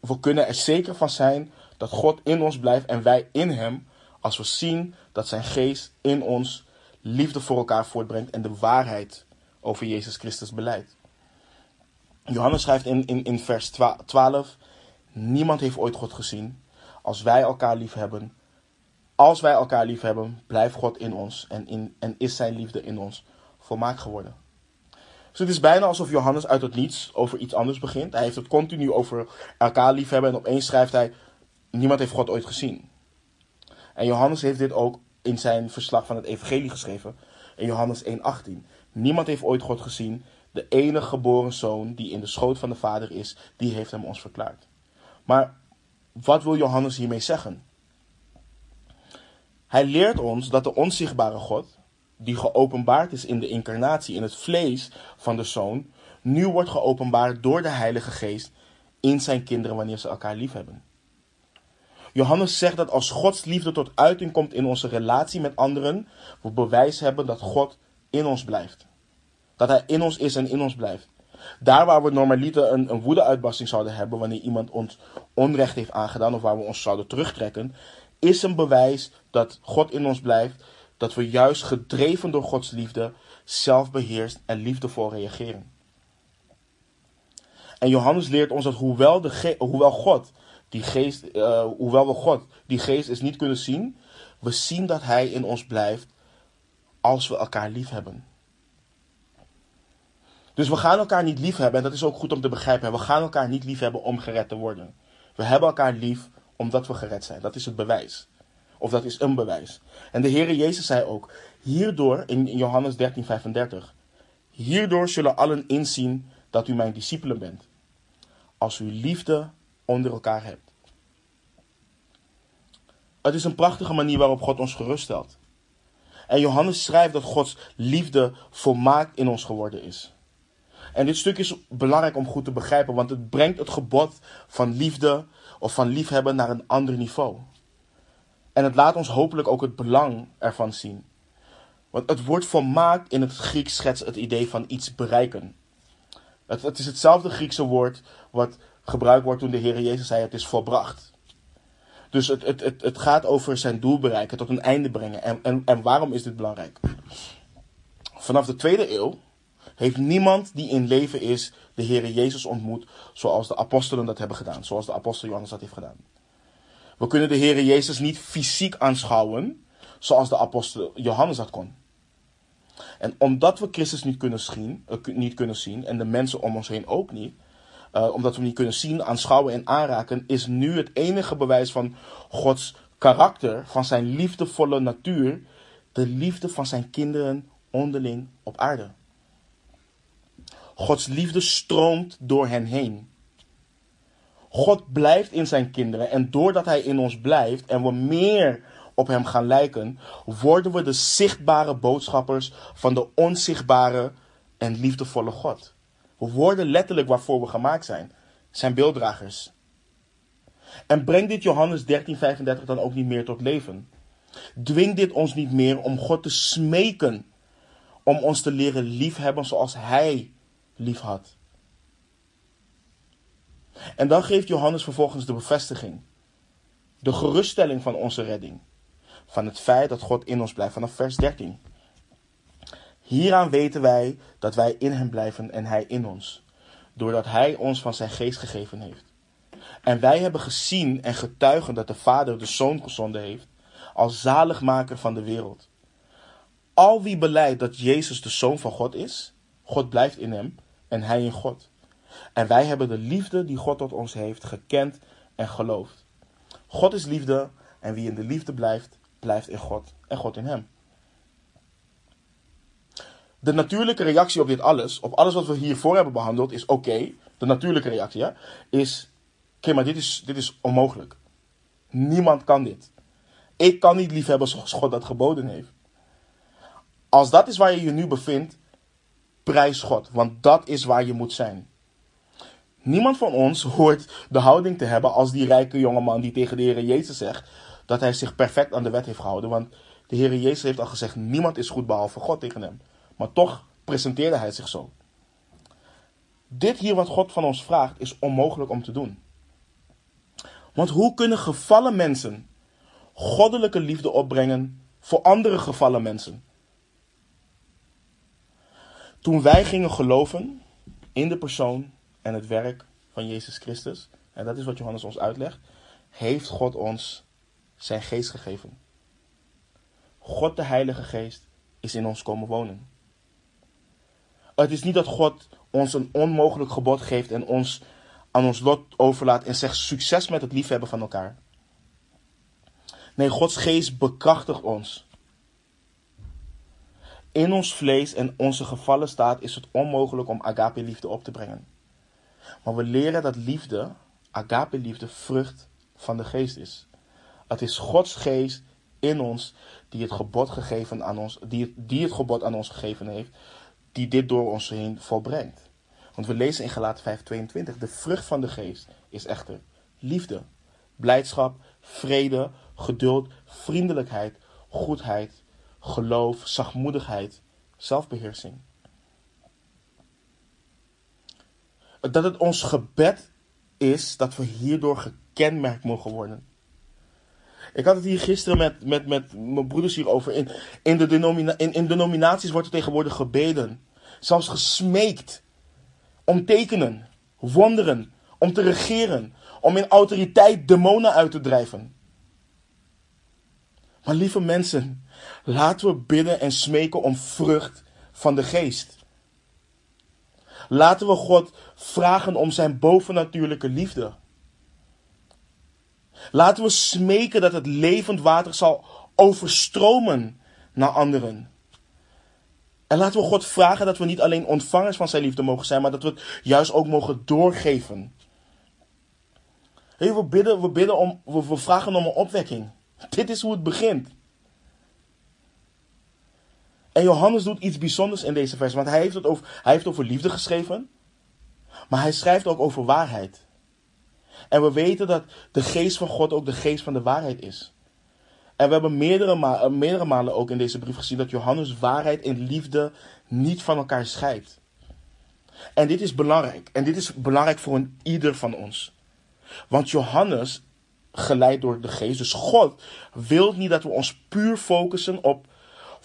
we kunnen er zeker van zijn dat God in ons blijft en wij in Hem, als we zien dat Zijn geest in ons liefde voor elkaar voortbrengt en de waarheid over Jezus Christus beleidt. Johannes schrijft in, in, in vers 12: Niemand heeft ooit God gezien. Als wij elkaar lief hebben, als wij elkaar lief hebben, blijft God in ons en, in, en is zijn liefde in ons volmaakt geworden. Dus het is bijna alsof Johannes uit het niets over iets anders begint. Hij heeft het continu over elkaar lief hebben en opeens schrijft hij: Niemand heeft God ooit gezien. En Johannes heeft dit ook in zijn verslag van het Evangelie geschreven, in Johannes 1,18. Niemand heeft ooit God gezien. De enige geboren zoon die in de schoot van de Vader is, die heeft hem ons verklaard. Maar wat wil Johannes hiermee zeggen? Hij leert ons dat de onzichtbare God, die geopenbaard is in de incarnatie, in het vlees van de Zoon, nu wordt geopenbaard door de Heilige Geest in zijn kinderen wanneer ze elkaar lief hebben. Johannes zegt dat als Gods liefde tot uiting komt in onze relatie met anderen, we bewijs hebben dat God in ons blijft. Dat Hij in ons is en in ons blijft. Daar waar we normaliter een, een woedeuitbarsting zouden hebben wanneer iemand ons onrecht heeft aangedaan of waar we ons zouden terugtrekken, is een bewijs dat God in ons blijft, dat we juist gedreven door Gods liefde zelfbeheerst en liefdevol reageren. En Johannes leert ons dat hoewel, de hoewel God die geest, uh, hoewel we God die geest is niet kunnen zien, we zien dat Hij in ons blijft als we elkaar lief hebben. Dus we gaan elkaar niet lief hebben, en dat is ook goed om te begrijpen. We gaan elkaar niet lief hebben om gered te worden. We hebben elkaar lief omdat we gered zijn. Dat is het bewijs. Of dat is een bewijs. En de Heere Jezus zei ook, hierdoor, in Johannes 13, 35, hierdoor zullen allen inzien dat u mijn discipelen bent. Als u liefde onder elkaar hebt. Het is een prachtige manier waarop God ons geruststelt. En Johannes schrijft dat Gods liefde volmaakt in ons geworden is. En dit stuk is belangrijk om goed te begrijpen, want het brengt het gebod van liefde of van liefhebben naar een ander niveau. En het laat ons hopelijk ook het belang ervan zien. Want het woord volmaakt in het Grieks schetst het idee van iets bereiken. Het, het is hetzelfde Griekse woord wat gebruikt wordt toen de Heer Jezus zei: Het is volbracht. Dus het, het, het, het gaat over zijn doel bereiken, tot een einde brengen. En, en, en waarom is dit belangrijk? Vanaf de tweede eeuw heeft niemand die in leven is de Heer Jezus ontmoet zoals de apostelen dat hebben gedaan. Zoals de apostel Johannes dat heeft gedaan. We kunnen de Heer Jezus niet fysiek aanschouwen zoals de apostel Johannes dat kon. En omdat we Christus niet kunnen, zien, uh, niet kunnen zien en de mensen om ons heen ook niet, uh, omdat we hem niet kunnen zien, aanschouwen en aanraken, is nu het enige bewijs van Gods karakter, van zijn liefdevolle natuur, de liefde van zijn kinderen onderling op aarde. Gods liefde stroomt door hen heen. God blijft in zijn kinderen en doordat hij in ons blijft en we meer op hem gaan lijken, worden we de zichtbare boodschappers van de onzichtbare en liefdevolle God. We worden letterlijk waarvoor we gemaakt zijn. Zijn beelddragers. En breng dit Johannes 13:35 dan ook niet meer tot leven. Dwing dit ons niet meer om God te smeken om ons te leren liefhebben zoals Hij lief had. En dan geeft Johannes vervolgens de bevestiging. De geruststelling van onze redding. Van het feit dat God in ons blijft vanaf vers 13. Hieraan weten wij dat wij in hem blijven en hij in ons, doordat hij ons van zijn geest gegeven heeft. En wij hebben gezien en getuigen dat de Vader de Zoon gezonden heeft als zaligmaker van de wereld. Al wie beleidt dat Jezus de Zoon van God is, God blijft in hem en hij in God. En wij hebben de liefde die God tot ons heeft gekend en geloofd. God is liefde en wie in de liefde blijft, blijft in God en God in hem. De natuurlijke reactie op dit alles, op alles wat we hiervoor hebben behandeld, is oké. De natuurlijke reactie is: oké, maar dit is, dit is onmogelijk. Niemand kan dit. Ik kan niet liefhebben zoals God dat geboden heeft. Als dat is waar je je nu bevindt, prijs God, want dat is waar je moet zijn. Niemand van ons hoort de houding te hebben als die rijke jongeman die tegen de Heer Jezus zegt dat hij zich perfect aan de wet heeft gehouden. Want de Heer Jezus heeft al gezegd: niemand is goed behalve God tegen hem. Maar toch presenteerde hij zich zo. Dit hier wat God van ons vraagt is onmogelijk om te doen. Want hoe kunnen gevallen mensen goddelijke liefde opbrengen voor andere gevallen mensen? Toen wij gingen geloven in de persoon en het werk van Jezus Christus, en dat is wat Johannes ons uitlegt, heeft God ons zijn geest gegeven. God de Heilige Geest is in ons komen wonen. Het is niet dat God ons een onmogelijk gebod geeft en ons aan ons lot overlaat en zegt succes met het liefhebben van elkaar. Nee, Gods geest bekrachtigt ons. In ons vlees en onze gevallen staat is het onmogelijk om agape liefde op te brengen. Maar we leren dat liefde, agape liefde, vrucht van de geest is. Het is Gods geest in ons die het gebod gegeven aan ons, die die het gebod aan ons gegeven heeft, die dit door ons heen volbrengt. Want we lezen in Galaten 5:22, de vrucht van de geest is echter liefde, blijdschap, vrede, geduld, vriendelijkheid, goedheid, geloof, zachtmoedigheid, zelfbeheersing. Dat het ons gebed is dat we hierdoor gekenmerkt mogen worden. Ik had het hier gisteren met, met, met mijn broeders hierover. In, in, de in, in denominaties wordt er tegenwoordig gebeden. Zelfs gesmeekt. Om tekenen, wonderen, om te regeren. Om in autoriteit demonen uit te drijven. Maar lieve mensen, laten we bidden en smeken om vrucht van de geest. Laten we God vragen om zijn bovennatuurlijke liefde. Laten we smeken dat het levend water zal overstromen naar anderen. En laten we God vragen dat we niet alleen ontvangers van zijn liefde mogen zijn, maar dat we het juist ook mogen doorgeven. We bidden, we, bidden om, we vragen om een opwekking. Dit is hoe het begint. En Johannes doet iets bijzonders in deze vers, want hij heeft het over, hij heeft over liefde geschreven, maar hij schrijft ook over waarheid. En we weten dat de geest van God ook de geest van de waarheid is. En we hebben meerdere, eh, meerdere malen ook in deze brief gezien dat Johannes waarheid en liefde niet van elkaar scheidt. En dit is belangrijk. En dit is belangrijk voor een ieder van ons. Want Johannes, geleid door de geest, dus God, wil niet dat we ons puur focussen op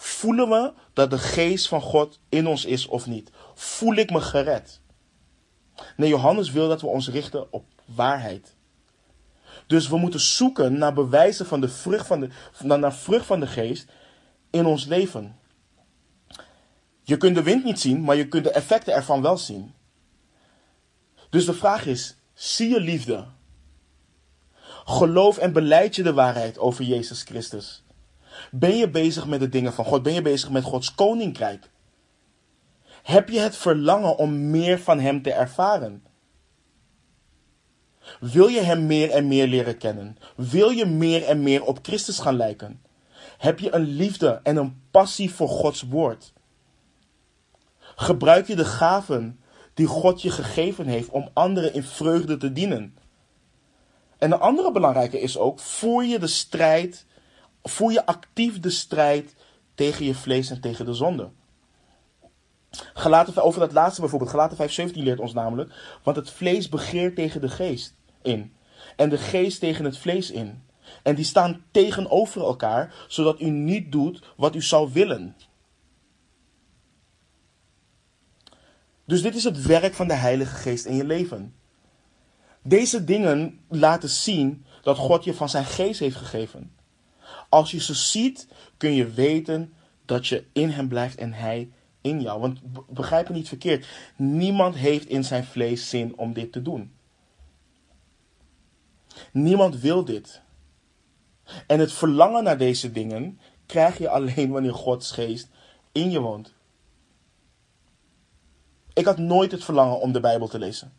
voelen we dat de geest van God in ons is of niet. Voel ik me gered? Nee, Johannes wil dat we ons richten op waarheid. Dus we moeten zoeken naar bewijzen van de vrucht van de, naar vrucht van de geest in ons leven. Je kunt de wind niet zien, maar je kunt de effecten ervan wel zien. Dus de vraag is: zie je liefde? Geloof en beleid je de waarheid over Jezus Christus? Ben je bezig met de dingen van God? Ben je bezig met Gods koninkrijk? Heb je het verlangen om meer van Hem te ervaren? Wil je Hem meer en meer leren kennen? Wil je meer en meer op Christus gaan lijken? Heb je een liefde en een passie voor Gods woord? Gebruik je de gaven die God je gegeven heeft om anderen in vreugde te dienen? En een andere belangrijke is ook: voer je de strijd, voer je actief de strijd tegen je vlees en tegen de zonde? Gelaten, over dat laatste bijvoorbeeld, Gelaten 5:17 leert ons namelijk, want het vlees begeert tegen de geest in en de geest tegen het vlees in. En die staan tegenover elkaar, zodat u niet doet wat u zou willen. Dus dit is het werk van de Heilige Geest in je leven. Deze dingen laten zien dat God je van zijn geest heeft gegeven. Als je ze ziet, kun je weten dat je in hem blijft en hij in jou. Want begrijp me niet verkeerd. Niemand heeft in zijn vlees zin om dit te doen. Niemand wil dit. En het verlangen naar deze dingen krijg je alleen wanneer Gods geest in je woont. Ik had nooit het verlangen om de Bijbel te lezen.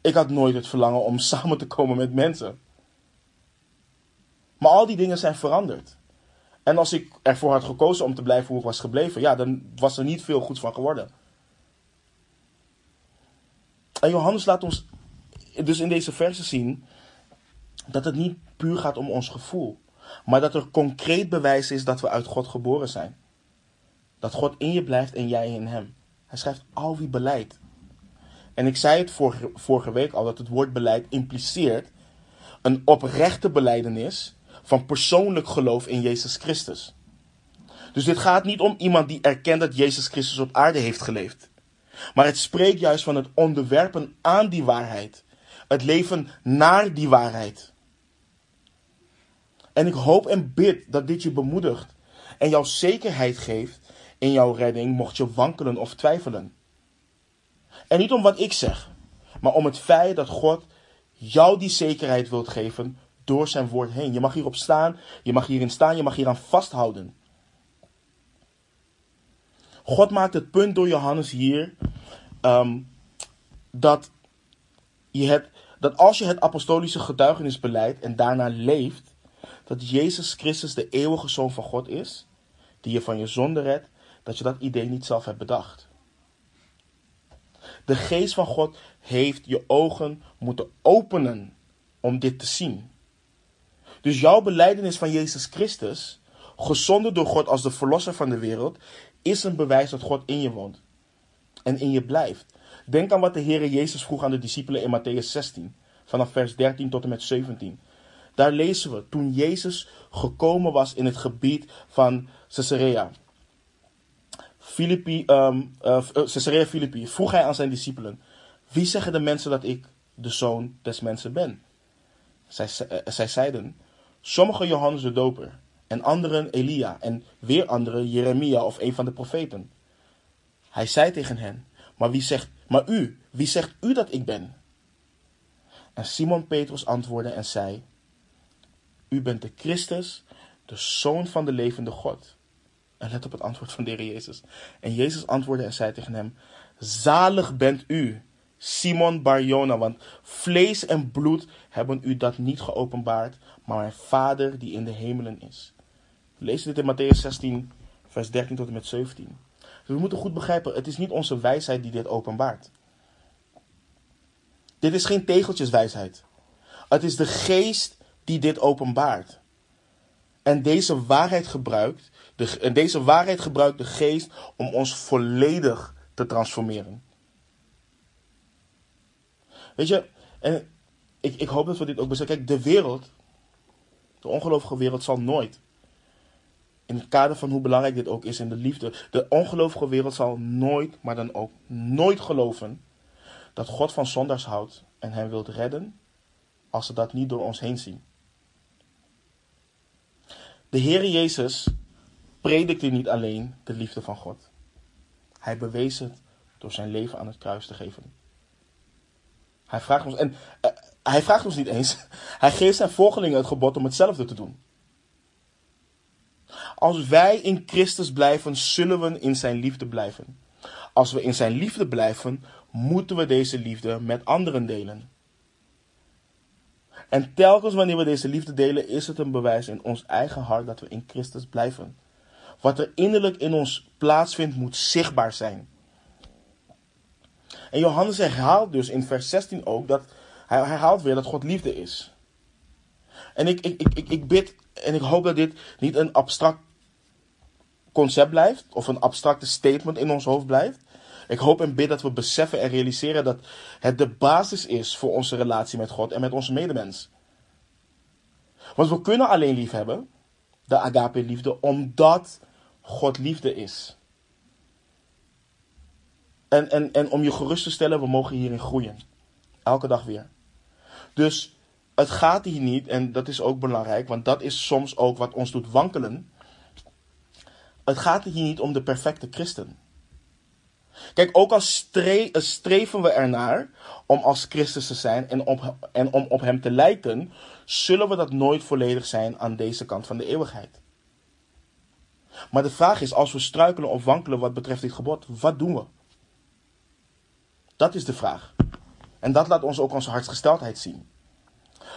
Ik had nooit het verlangen om samen te komen met mensen. Maar al die dingen zijn veranderd. En als ik ervoor had gekozen om te blijven hoe ik was gebleven, ja, dan was er niet veel goeds van geworden. En Johannes laat ons dus in deze versen zien dat het niet puur gaat om ons gevoel, maar dat er concreet bewijs is dat we uit God geboren zijn. Dat God in je blijft en jij in hem. Hij schrijft al wie beleid. En ik zei het vorige, vorige week al dat het woord beleid impliceert een oprechte beleidenis van persoonlijk geloof in Jezus Christus. Dus dit gaat niet om iemand die erkent dat Jezus Christus op aarde heeft geleefd. Maar het spreekt juist van het onderwerpen aan die waarheid. Het leven naar die waarheid. En ik hoop en bid dat dit je bemoedigt en jouw zekerheid geeft in jouw redding mocht je wankelen of twijfelen. En niet om wat ik zeg, maar om het feit dat God jou die zekerheid wilt geven door zijn woord heen. Je mag hierop staan, je mag hierin staan, je mag hieraan vasthouden. God maakt het punt door Johannes hier um, dat, je het, dat als je het apostolische getuigenis beleidt en daarna leeft, dat Jezus Christus de eeuwige Zoon van God is, die je van je zonde redt, dat je dat idee niet zelf hebt bedacht. De geest van God heeft je ogen moeten openen om dit te zien. Dus jouw beleidenis van Jezus Christus, gezonden door God als de verlosser van de wereld, is een bewijs dat God in je woont en in je blijft. Denk aan wat de Heer Jezus vroeg aan de discipelen in Matthäus 16, vanaf vers 13 tot en met 17. Daar lezen we toen Jezus gekomen was in het gebied van Caesarea. Filippi, um, uh, Caesarea Philippi vroeg hij aan zijn discipelen: Wie zeggen de mensen dat ik de zoon des mensen ben? Zij, zij zeiden: Sommigen Johannes de Doper, en anderen Elia, en weer anderen Jeremia of een van de profeten. Hij zei tegen hen: Maar wie zegt, maar u, wie zegt u dat ik ben? En Simon Petrus antwoordde en zei: U bent de Christus, de Zoon van de levende God. En let op het antwoord van de Heer Jezus. En Jezus antwoordde en zei tegen hem: Zalig bent u, Simon Barjona, want vlees en bloed hebben u dat niet geopenbaard, maar mijn Vader die in de hemelen is. We lezen dit in Matthäus 16, vers 13 tot en met 17. Dus we moeten goed begrijpen, het is niet onze wijsheid die dit openbaart. Dit is geen tegeltjeswijsheid. Het is de geest die dit openbaart. En deze waarheid gebruikt, de, en deze waarheid gebruikt de geest om ons volledig te transformeren. Weet je, en ik, ik hoop dat we dit ook beseffen. Kijk, de wereld, de ongelovige wereld, zal nooit, in het kader van hoe belangrijk dit ook is in de liefde, de ongelovige wereld zal nooit, maar dan ook nooit geloven dat God van zondaars houdt en hen wilt redden als ze dat niet door ons heen zien. De Heere Jezus predikte niet alleen de liefde van God. Hij bewees het door zijn leven aan het kruis te geven. Hij vraagt ons, en hij vraagt ons niet eens, hij geeft zijn volgelingen het gebod om hetzelfde te doen. Als wij in Christus blijven, zullen we in zijn liefde blijven. Als we in zijn liefde blijven, moeten we deze liefde met anderen delen. En telkens wanneer we deze liefde delen, is het een bewijs in ons eigen hart dat we in Christus blijven. Wat er innerlijk in ons plaatsvindt, moet zichtbaar zijn. En Johannes herhaalt dus in vers 16 ook dat hij herhaalt weer dat God liefde is. En ik, ik, ik, ik bid en ik hoop dat dit niet een abstract concept blijft of een abstracte statement in ons hoofd blijft. Ik hoop en bid dat we beseffen en realiseren dat het de basis is voor onze relatie met God en met onze medemens. Want we kunnen alleen lief hebben, de agape liefde, omdat God liefde is. En, en, en om je gerust te stellen, we mogen hierin groeien. Elke dag weer. Dus het gaat hier niet, en dat is ook belangrijk, want dat is soms ook wat ons doet wankelen. Het gaat hier niet om de perfecte christen. Kijk, ook als stre streven we ernaar om als Christus te zijn en, op, en om op Hem te lijken, zullen we dat nooit volledig zijn aan deze kant van de eeuwigheid. Maar de vraag is, als we struikelen of wankelen wat betreft dit gebod, wat doen we? Dat is de vraag. En dat laat ons ook onze hartsgesteldheid zien.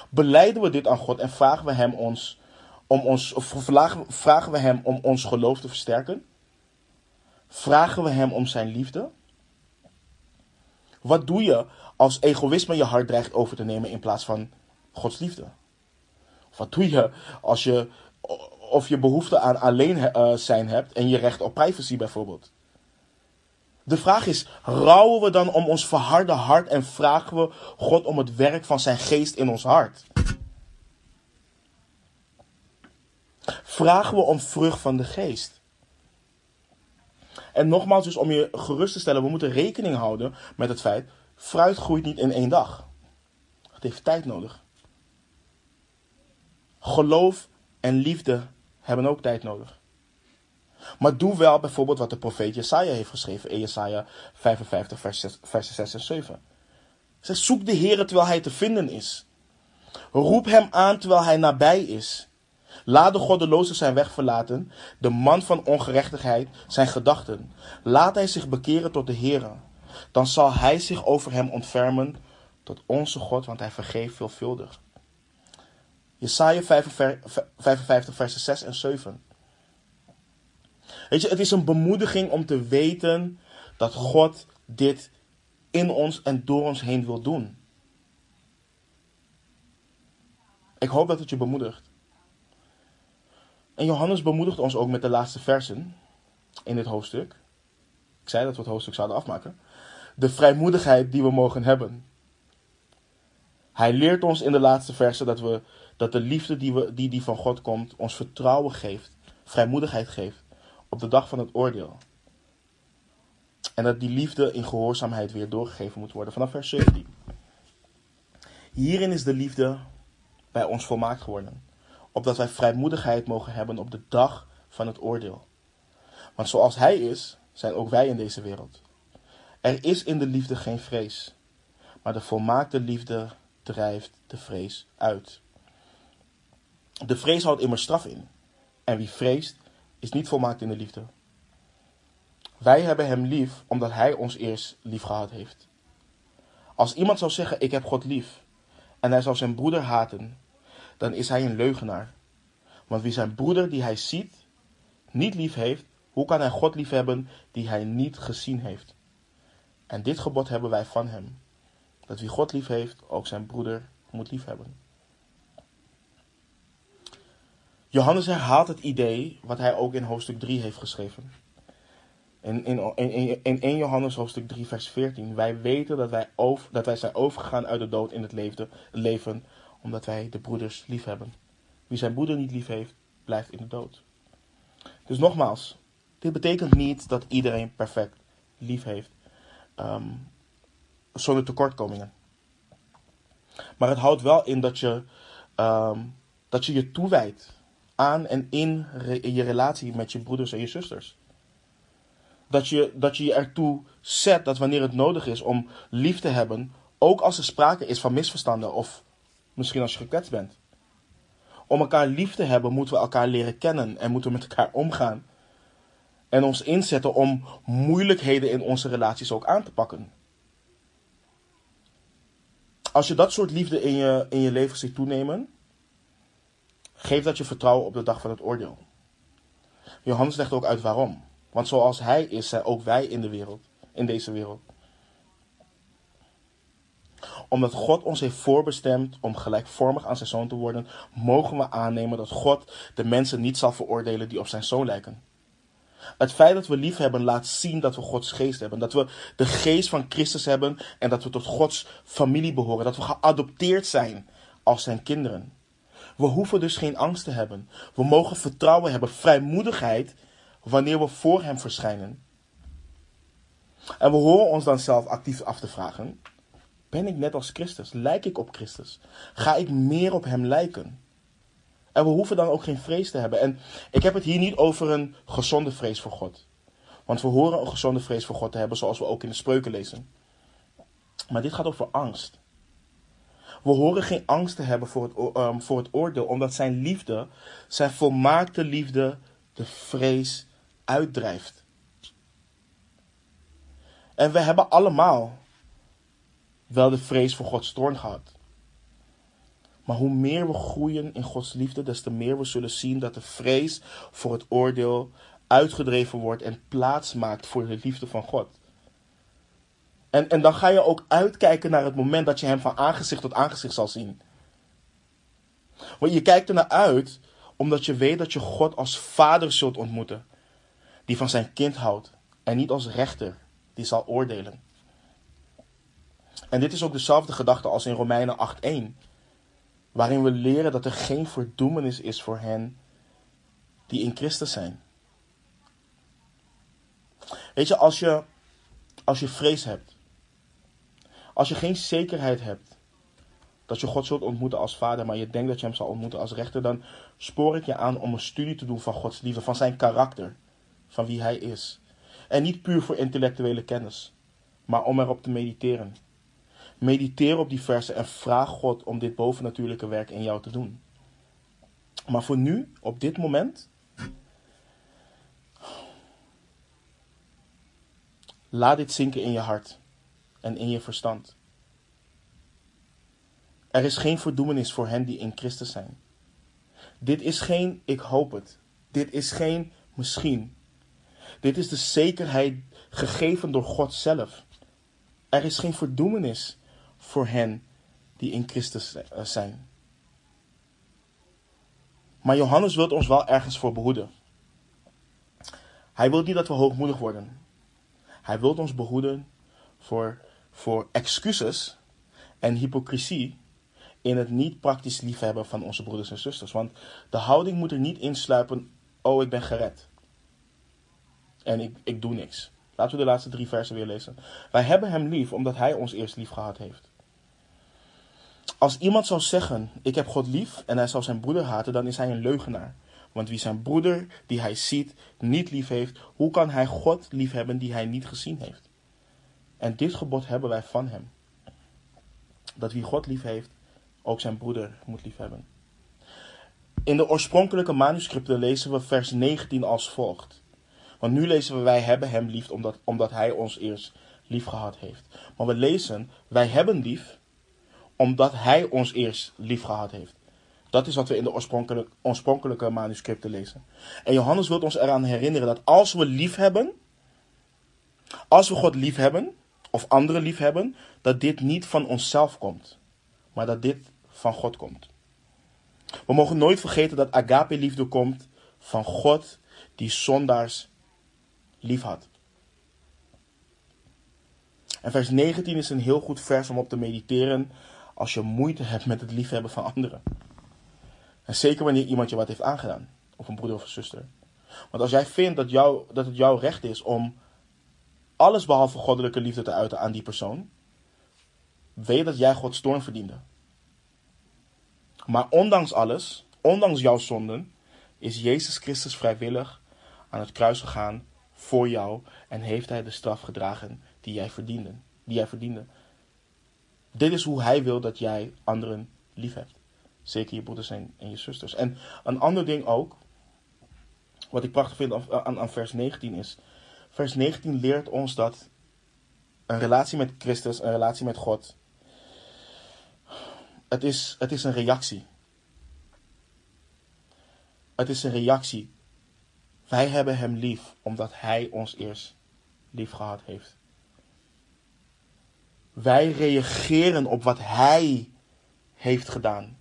Beleiden we dit aan God en vragen we Hem ons om ons, vragen we Hem om ons geloof te versterken? Vragen we Hem om Zijn liefde? Wat doe je als egoïsme je hart dreigt over te nemen in plaats van Gods liefde? Wat doe je als je of je behoefte aan alleen uh, zijn hebt en je recht op privacy bijvoorbeeld? De vraag is, rouwen we dan om ons verharde hart en vragen we God om het werk van zijn geest in ons hart? Vragen we om vrucht van de geest? En nogmaals, dus om je gerust te stellen, we moeten rekening houden met het feit, fruit groeit niet in één dag. Het heeft tijd nodig. Geloof en liefde hebben ook tijd nodig. Maar doe wel bijvoorbeeld wat de profeet Jesaja heeft geschreven in Jesaja 55, vers 6, en 7. Zeg, zoek de Heer terwijl hij te vinden is. Roep hem aan terwijl hij nabij is. Laat de goddeloze zijn weg verlaten, de man van ongerechtigheid zijn gedachten. Laat hij zich bekeren tot de Heer. Dan zal hij zich over hem ontfermen tot onze God, want hij vergeeft veelvuldig. Jesaja 55, vers 6 en 7. Weet je, het is een bemoediging om te weten dat God dit in ons en door ons heen wil doen. Ik hoop dat het je bemoedigt. En Johannes bemoedigt ons ook met de laatste versen in dit hoofdstuk. Ik zei dat we het hoofdstuk zouden afmaken. De vrijmoedigheid die we mogen hebben. Hij leert ons in de laatste versen dat we dat de liefde die, we, die, die van God komt ons vertrouwen geeft, vrijmoedigheid geeft op de dag van het oordeel. En dat die liefde in gehoorzaamheid weer doorgegeven moet worden. Vanaf vers 17. Hierin is de liefde bij ons volmaakt geworden. Opdat wij vrijmoedigheid mogen hebben op de dag van het oordeel. Want zoals Hij is, zijn ook wij in deze wereld. Er is in de liefde geen vrees, maar de volmaakte liefde drijft de vrees uit. De vrees houdt immer straf in. En wie vreest, is niet volmaakt in de liefde. Wij hebben Hem lief omdat Hij ons eerst lief gehad heeft. Als iemand zou zeggen: Ik heb God lief, en hij zou zijn broeder haten, dan is hij een leugenaar. Want wie zijn broeder die hij ziet, niet lief heeft, hoe kan hij God lief hebben die hij niet gezien heeft? En dit gebod hebben wij van hem: dat wie God lief heeft, ook zijn broeder moet lief hebben. Johannes herhaalt het idee wat hij ook in hoofdstuk 3 heeft geschreven. In, in, in, in 1 Johannes hoofdstuk 3 vers 14. Wij weten dat wij, over, dat wij zijn overgegaan uit de dood in het leven, omdat wij de broeders lief hebben. Wie zijn broeder niet lief heeft, blijft in de dood. Dus nogmaals, dit betekent niet dat iedereen perfect lief heeft. Um, zonder tekortkomingen. Maar het houdt wel in dat je, um, dat je je toewijdt aan en in, je relatie met je broeders en je zusters. Dat je, dat je je ertoe zet dat wanneer het nodig is om lief te hebben, ook als er sprake is van misverstanden of misschien als je gekwetst bent. Om elkaar lief te hebben, moeten we elkaar leren kennen en moeten we met elkaar omgaan. En ons inzetten om moeilijkheden in onze relaties ook aan te pakken. Als je dat soort liefde in je, in je leven ziet toenemen, geef dat je vertrouwen op de dag van het oordeel. Johannes legt ook uit waarom. Want zoals hij is, zijn ook wij in de wereld, in deze wereld. Omdat God ons heeft voorbestemd om gelijkvormig aan zijn zoon te worden, mogen we aannemen dat God de mensen niet zal veroordelen die op zijn zoon lijken. Het feit dat we lief hebben laat zien dat we Gods geest hebben. Dat we de geest van Christus hebben en dat we tot Gods familie behoren. Dat we geadopteerd zijn als zijn kinderen. We hoeven dus geen angst te hebben. We mogen vertrouwen hebben, vrijmoedigheid wanneer we voor Hem verschijnen. En we horen ons dan zelf actief af te vragen: Ben ik net als Christus? Lijk ik op Christus? Ga ik meer op Hem lijken? En we hoeven dan ook geen vrees te hebben. En ik heb het hier niet over een gezonde vrees voor God. Want we horen een gezonde vrees voor God te hebben, zoals we ook in de spreuken lezen. Maar dit gaat over angst. We horen geen angst te hebben voor het, um, voor het oordeel, omdat zijn liefde, zijn volmaakte liefde, de vrees uitdrijft. En we hebben allemaal wel de vrees voor Gods toorn gehad. Maar hoe meer we groeien in Gods liefde, des te meer we zullen zien dat de vrees voor het oordeel uitgedreven wordt en plaats maakt voor de liefde van God. En, en dan ga je ook uitkijken naar het moment dat je hem van aangezicht tot aangezicht zal zien. Want je kijkt er naar uit omdat je weet dat je God als vader zult ontmoeten, die van zijn kind houdt, en niet als rechter, die zal oordelen. En dit is ook dezelfde gedachte als in Romeinen 8:1 waarin we leren dat er geen verdoemenis is voor hen die in Christus zijn. Weet je, als je, als je vrees hebt, als je geen zekerheid hebt dat je God zult ontmoeten als vader, maar je denkt dat je hem zal ontmoeten als rechter, dan spoor ik je aan om een studie te doen van Gods liefde, van zijn karakter, van wie hij is. En niet puur voor intellectuele kennis, maar om erop te mediteren. Mediteer op die versen en vraag God om dit bovennatuurlijke werk in jou te doen. Maar voor nu, op dit moment, laat dit zinken in je hart en in je verstand. Er is geen verdoemenis voor hen die in Christus zijn. Dit is geen ik hoop het. Dit is geen misschien. Dit is de zekerheid gegeven door God zelf. Er is geen verdoemenis voor hen die in Christus eh, zijn. Maar Johannes wil ons wel ergens voor behoeden. Hij wil niet dat we hoogmoedig worden. Hij wil ons behoeden voor, voor excuses en hypocrisie in het niet praktisch liefhebben van onze broeders en zusters. Want de houding moet er niet insluipen, oh ik ben gered. En ik, ik doe niks. Laten we de laatste drie versen weer lezen. Wij hebben hem lief omdat hij ons eerst lief gehad heeft. Als iemand zou zeggen, ik heb God lief en hij zal zijn broeder haten, dan is hij een leugenaar. Want wie zijn broeder, die hij ziet, niet lief heeft, hoe kan hij God lief hebben die hij niet gezien heeft? En dit gebod hebben wij van hem. Dat wie God lief heeft, ook zijn broeder moet lief hebben. In de oorspronkelijke manuscripten lezen we vers 19 als volgt. Want nu lezen we wij hebben hem lief omdat, omdat hij ons eerst lief gehad heeft. Maar we lezen wij hebben lief omdat hij ons eerst lief gehad heeft. Dat is wat we in de oorspronkelijke manuscripten lezen. En Johannes wil ons eraan herinneren dat als we lief hebben, als we God lief hebben, of anderen lief hebben, dat dit niet van onszelf komt, maar dat dit van God komt. We mogen nooit vergeten dat agape liefde komt van God die zondaars lief had. En vers 19 is een heel goed vers om op te mediteren als je moeite hebt met het liefhebben van anderen. En zeker wanneer iemand je wat heeft aangedaan, of een broeder of een zuster. Want als jij vindt dat, jou, dat het jouw recht is om alles behalve goddelijke liefde te uiten aan die persoon, weet dat jij Gods toorn verdiende. Maar ondanks alles, ondanks jouw zonden, is Jezus Christus vrijwillig aan het kruis gegaan voor jou en heeft hij de straf gedragen die jij verdiende. Die jij verdiende. Dit is hoe hij wil dat jij anderen lief hebt. Zeker je broeders en, je zusters. En een ander ding ook, wat ik prachtig vind aan vers 19 is, vers 19 leert ons dat een relatie met Christus, een relatie met God, het is, het is een reactie. Het is een reactie. Wij hebben Hem lief omdat Hij ons eerst lief gehad heeft. Wij reageren op wat Hij heeft gedaan.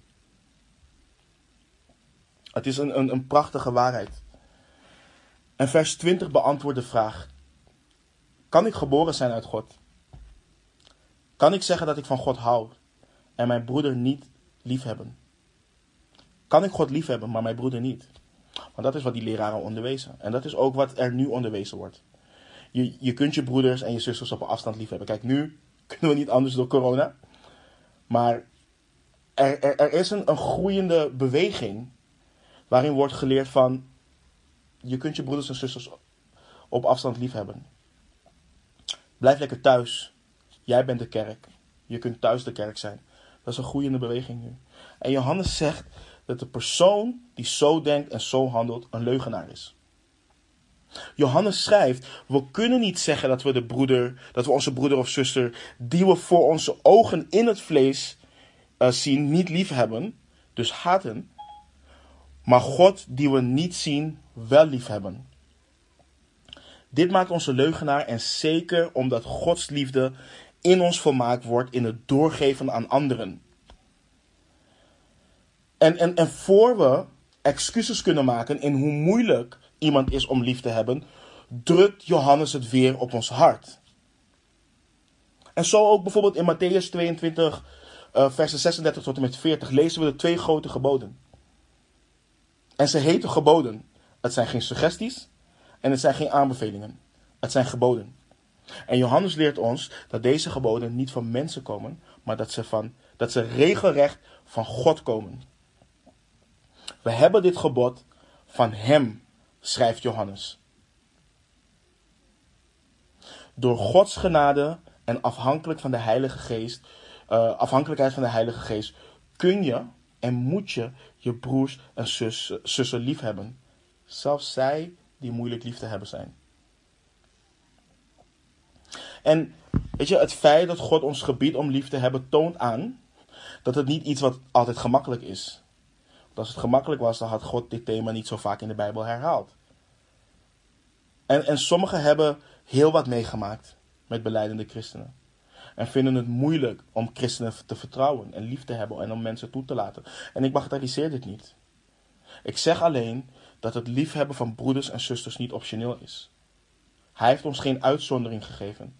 Het is een, een, een prachtige waarheid. En vers 20 beantwoordt de vraag: Kan ik geboren zijn uit God? Kan ik zeggen dat ik van God hou en mijn broeder niet liefhebben? Kan ik God liefhebben, maar mijn broeder niet? Want dat is wat die leraren onderwezen. En dat is ook wat er nu onderwezen wordt. Je, je kunt je broeders en je zusters op een afstand liefhebben. Kijk, nu kunnen we niet anders door corona. Maar er, er, er is een, een groeiende beweging waarin wordt geleerd van je kunt je broeders en zusters op afstand liefhebben. Blijf lekker thuis. Jij bent de kerk. Je kunt thuis de kerk zijn. Dat is een groeiende beweging nu. En Johannes zegt dat de persoon die zo denkt en zo handelt een leugenaar is. Johannes schrijft: We kunnen niet zeggen dat we de broeder, dat we onze broeder of zuster, die we voor onze ogen in het vlees uh, zien, niet lief hebben, dus haten, maar God die we niet zien, wel lief hebben. Dit maakt onze leugenaar en zeker omdat Gods liefde in ons volmaakt wordt in het doorgeven aan anderen. En, en, en voor we excuses kunnen maken in hoe moeilijk iemand is om lief te hebben, drukt Johannes het weer op ons hart. En zo ook bijvoorbeeld in Matthäus 22, uh, versen 36 tot en met 40 lezen we de twee grote geboden. En ze heten geboden. Het zijn geen suggesties en het zijn geen aanbevelingen. Het zijn geboden. En Johannes leert ons dat deze geboden niet van mensen komen, maar dat ze, van, dat ze regelrecht van God komen. We hebben dit gebod van Hem, schrijft Johannes. Door Gods genade en afhankelijk van de Heilige Geest, uh, afhankelijkheid van de Heilige Geest, kun je en moet je je broers en zus, zussen lief hebben. Zelfs zij die moeilijk lief te hebben zijn. En weet je, het feit dat God ons gebied om lief te hebben toont aan dat het niet iets wat altijd gemakkelijk is. Want als het gemakkelijk was, dan had God dit thema niet zo vaak in de Bijbel herhaald. En, en sommigen hebben heel wat meegemaakt met beleidende christenen. En vinden het moeilijk om christenen te vertrouwen en lief te hebben en om mensen toe te laten. En ik bagatelliseer dit niet. Ik zeg alleen dat het liefhebben van broeders en zusters niet optioneel is. Hij heeft ons geen uitzondering gegeven.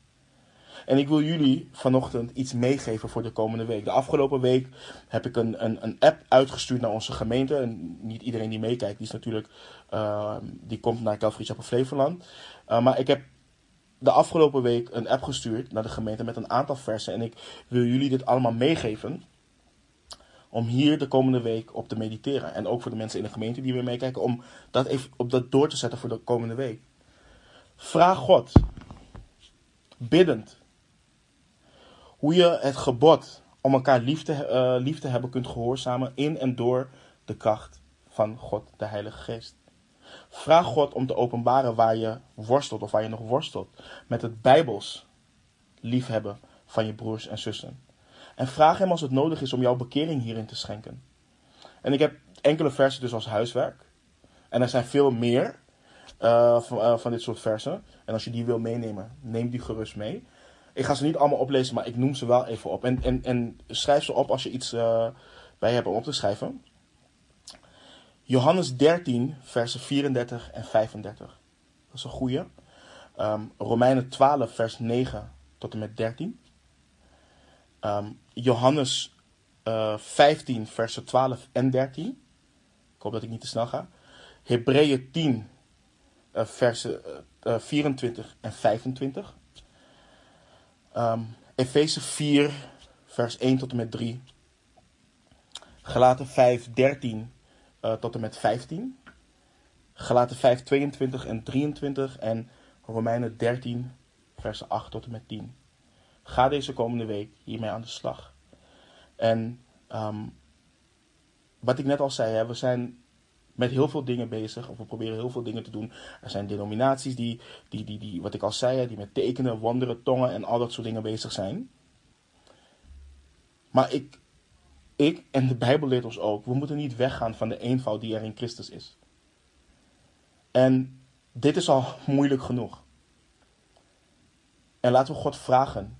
En ik wil jullie vanochtend iets meegeven voor de komende week. De afgelopen week heb ik een, een, een app uitgestuurd naar onze gemeente. En niet iedereen die meekijkt, die is natuurlijk, uh, die komt naar Calvary Chapel Flevoland. Uh, maar ik heb de afgelopen week een app gestuurd naar de gemeente met een aantal versen. En ik wil jullie dit allemaal meegeven. Om hier de komende week op te mediteren. En ook voor de mensen in de gemeente die weer meekijken. Om dat even op dat door te zetten voor de komende week. Vraag God. Biddend. Hoe je het gebod om elkaar lief te, uh, lief te hebben kunt gehoorzamen in en door de kracht van God, de Heilige Geest. Vraag God om te openbaren waar je worstelt of waar je nog worstelt met het Bijbels liefhebben van je broers en zussen. En vraag Hem als het nodig is om jouw bekering hierin te schenken. En ik heb enkele versen dus als huiswerk. En er zijn veel meer van, uh, van, dit soort versen. En als je die wil meenemen, neem die gerust mee. Ik ga ze niet allemaal oplezen, maar ik noem ze wel even op. En, en, en schrijf ze op als je iets uh, bij hebt om op te schrijven. Johannes 13, versen 34 en 35. Dat is een goede. Um, Romeinen 12, vers 9 tot en met 13. Um, Johannes uh, 15, versen 12 en 13. Ik hoop dat ik niet te snel ga. Hebreeën 10, uh, versen uh, 24 en 25. Um, Efeze 4, vers 1 tot en met 3. Galaten 5, 13 uh, tot en met 15. Galaten 5, 22 en 23. En Romeinen 13, versen 8 tot en met 10. Ga deze komende week hiermee aan de slag. En um, wat ik net al zei, hè, we zijn met heel veel dingen bezig. Of we proberen heel veel dingen te doen. Er zijn denominaties die, die, die, die wat ik al zei, die met tekenen, wonderen, tongen en al dat soort dingen bezig zijn. Maar ik, ik en de Bijbel leert ons ook, we moeten niet weggaan van de eenvoud die er in Christus is. En dit is al moeilijk genoeg. En laten we God vragen.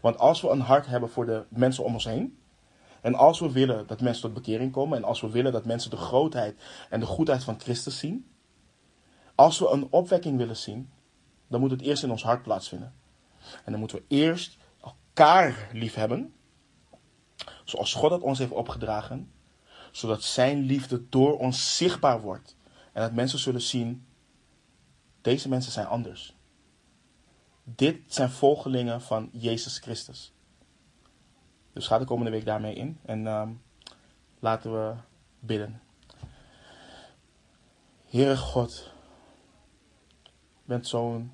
Want als we een hart hebben voor de mensen om ons heen, en als we willen dat mensen tot bekering komen en als we willen dat mensen de grootheid en de goedheid van Christus zien, als we een opwekking willen zien, dan moet het eerst in ons hart plaatsvinden. En dan moeten we eerst elkaar lief hebben, zoals God het ons heeft opgedragen, zodat Zijn liefde door ons zichtbaar wordt. En dat mensen zullen zien, deze mensen zijn anders. Dit zijn volgelingen van Jezus Christus. Dus ga de komende week daarmee in en uh, laten we bidden. Heere God, bent zo'n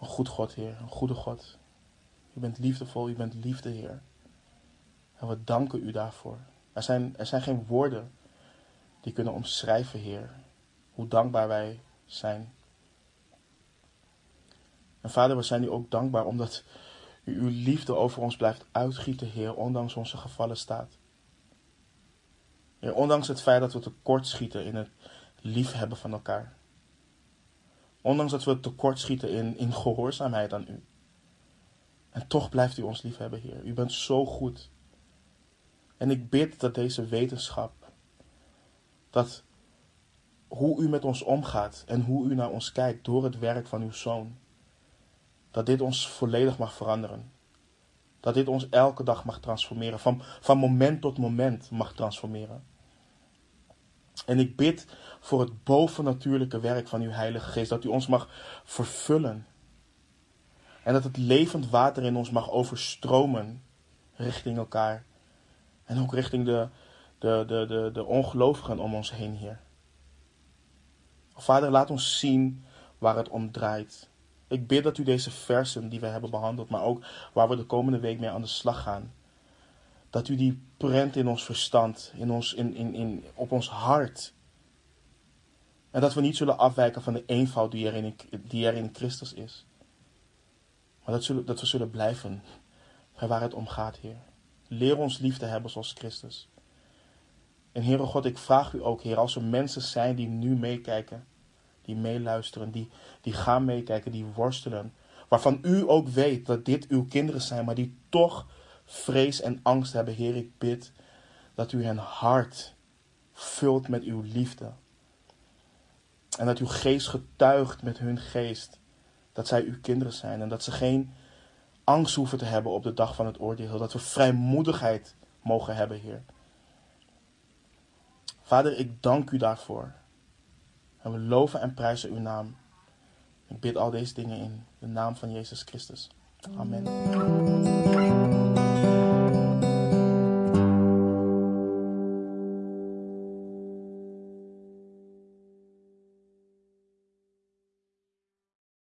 een goed God, Heer, een goede God. Je bent liefdevol, je bent liefde, Heer. En we danken u daarvoor. Er zijn, er zijn geen woorden die kunnen omschrijven, Heer, hoe dankbaar wij zijn. En Vader, we zijn u ook dankbaar omdat u uw liefde over ons blijft uitgieten, Heer, ondanks onze gevallen staat. Heer, ondanks het feit dat we tekort schieten in het liefhebben van elkaar. Ondanks dat we tekort schieten in, in gehoorzaamheid aan u. En toch blijft u ons liefhebben, Heer. U bent zo goed. En ik bid dat deze wetenschap, dat hoe u met ons omgaat en hoe u naar ons kijkt door het werk van uw zoon, dat dit ons volledig mag veranderen. Dat dit ons elke dag mag transformeren, van, van moment tot moment mag transformeren. En ik bid voor het bovennatuurlijke werk van uw Heilige Geest, dat u ons mag vervullen. En dat het levend water in ons mag overstromen richting elkaar. En ook richting de, de, de, de, de ongelovigen om ons heen, Heer. Vader, laat ons zien waar het om draait. Ik bid dat u deze versen die we hebben behandeld, maar ook waar we de komende week mee aan de slag gaan, dat u die prent in ons verstand, in ons, in, in, in, op ons hart. En dat we niet zullen afwijken van de eenvoud die er in, die Christus is. Maar dat, zullen, dat we zullen blijven bij waar het om gaat, Heer. Leer ons lief te hebben zoals Christus. En Heere God, ik vraag u ook, Heer, als er mensen zijn die nu meekijken, die meeluisteren, die, die gaan meekijken, die worstelen, waarvan u ook weet dat dit uw kinderen zijn, maar die toch vrees en angst hebben, Heer, ik bid dat u hun hart vult met uw liefde. En dat uw geest getuigt met hun geest dat zij uw kinderen zijn en dat ze geen angst hoeven te hebben op de dag van het oordeel. Dat we vrijmoedigheid mogen hebben, Heer. Vader, ik dank u daarvoor. En we loven en prijzen uw naam. Ik bid al deze dingen in de naam van Jezus Christus. Amen.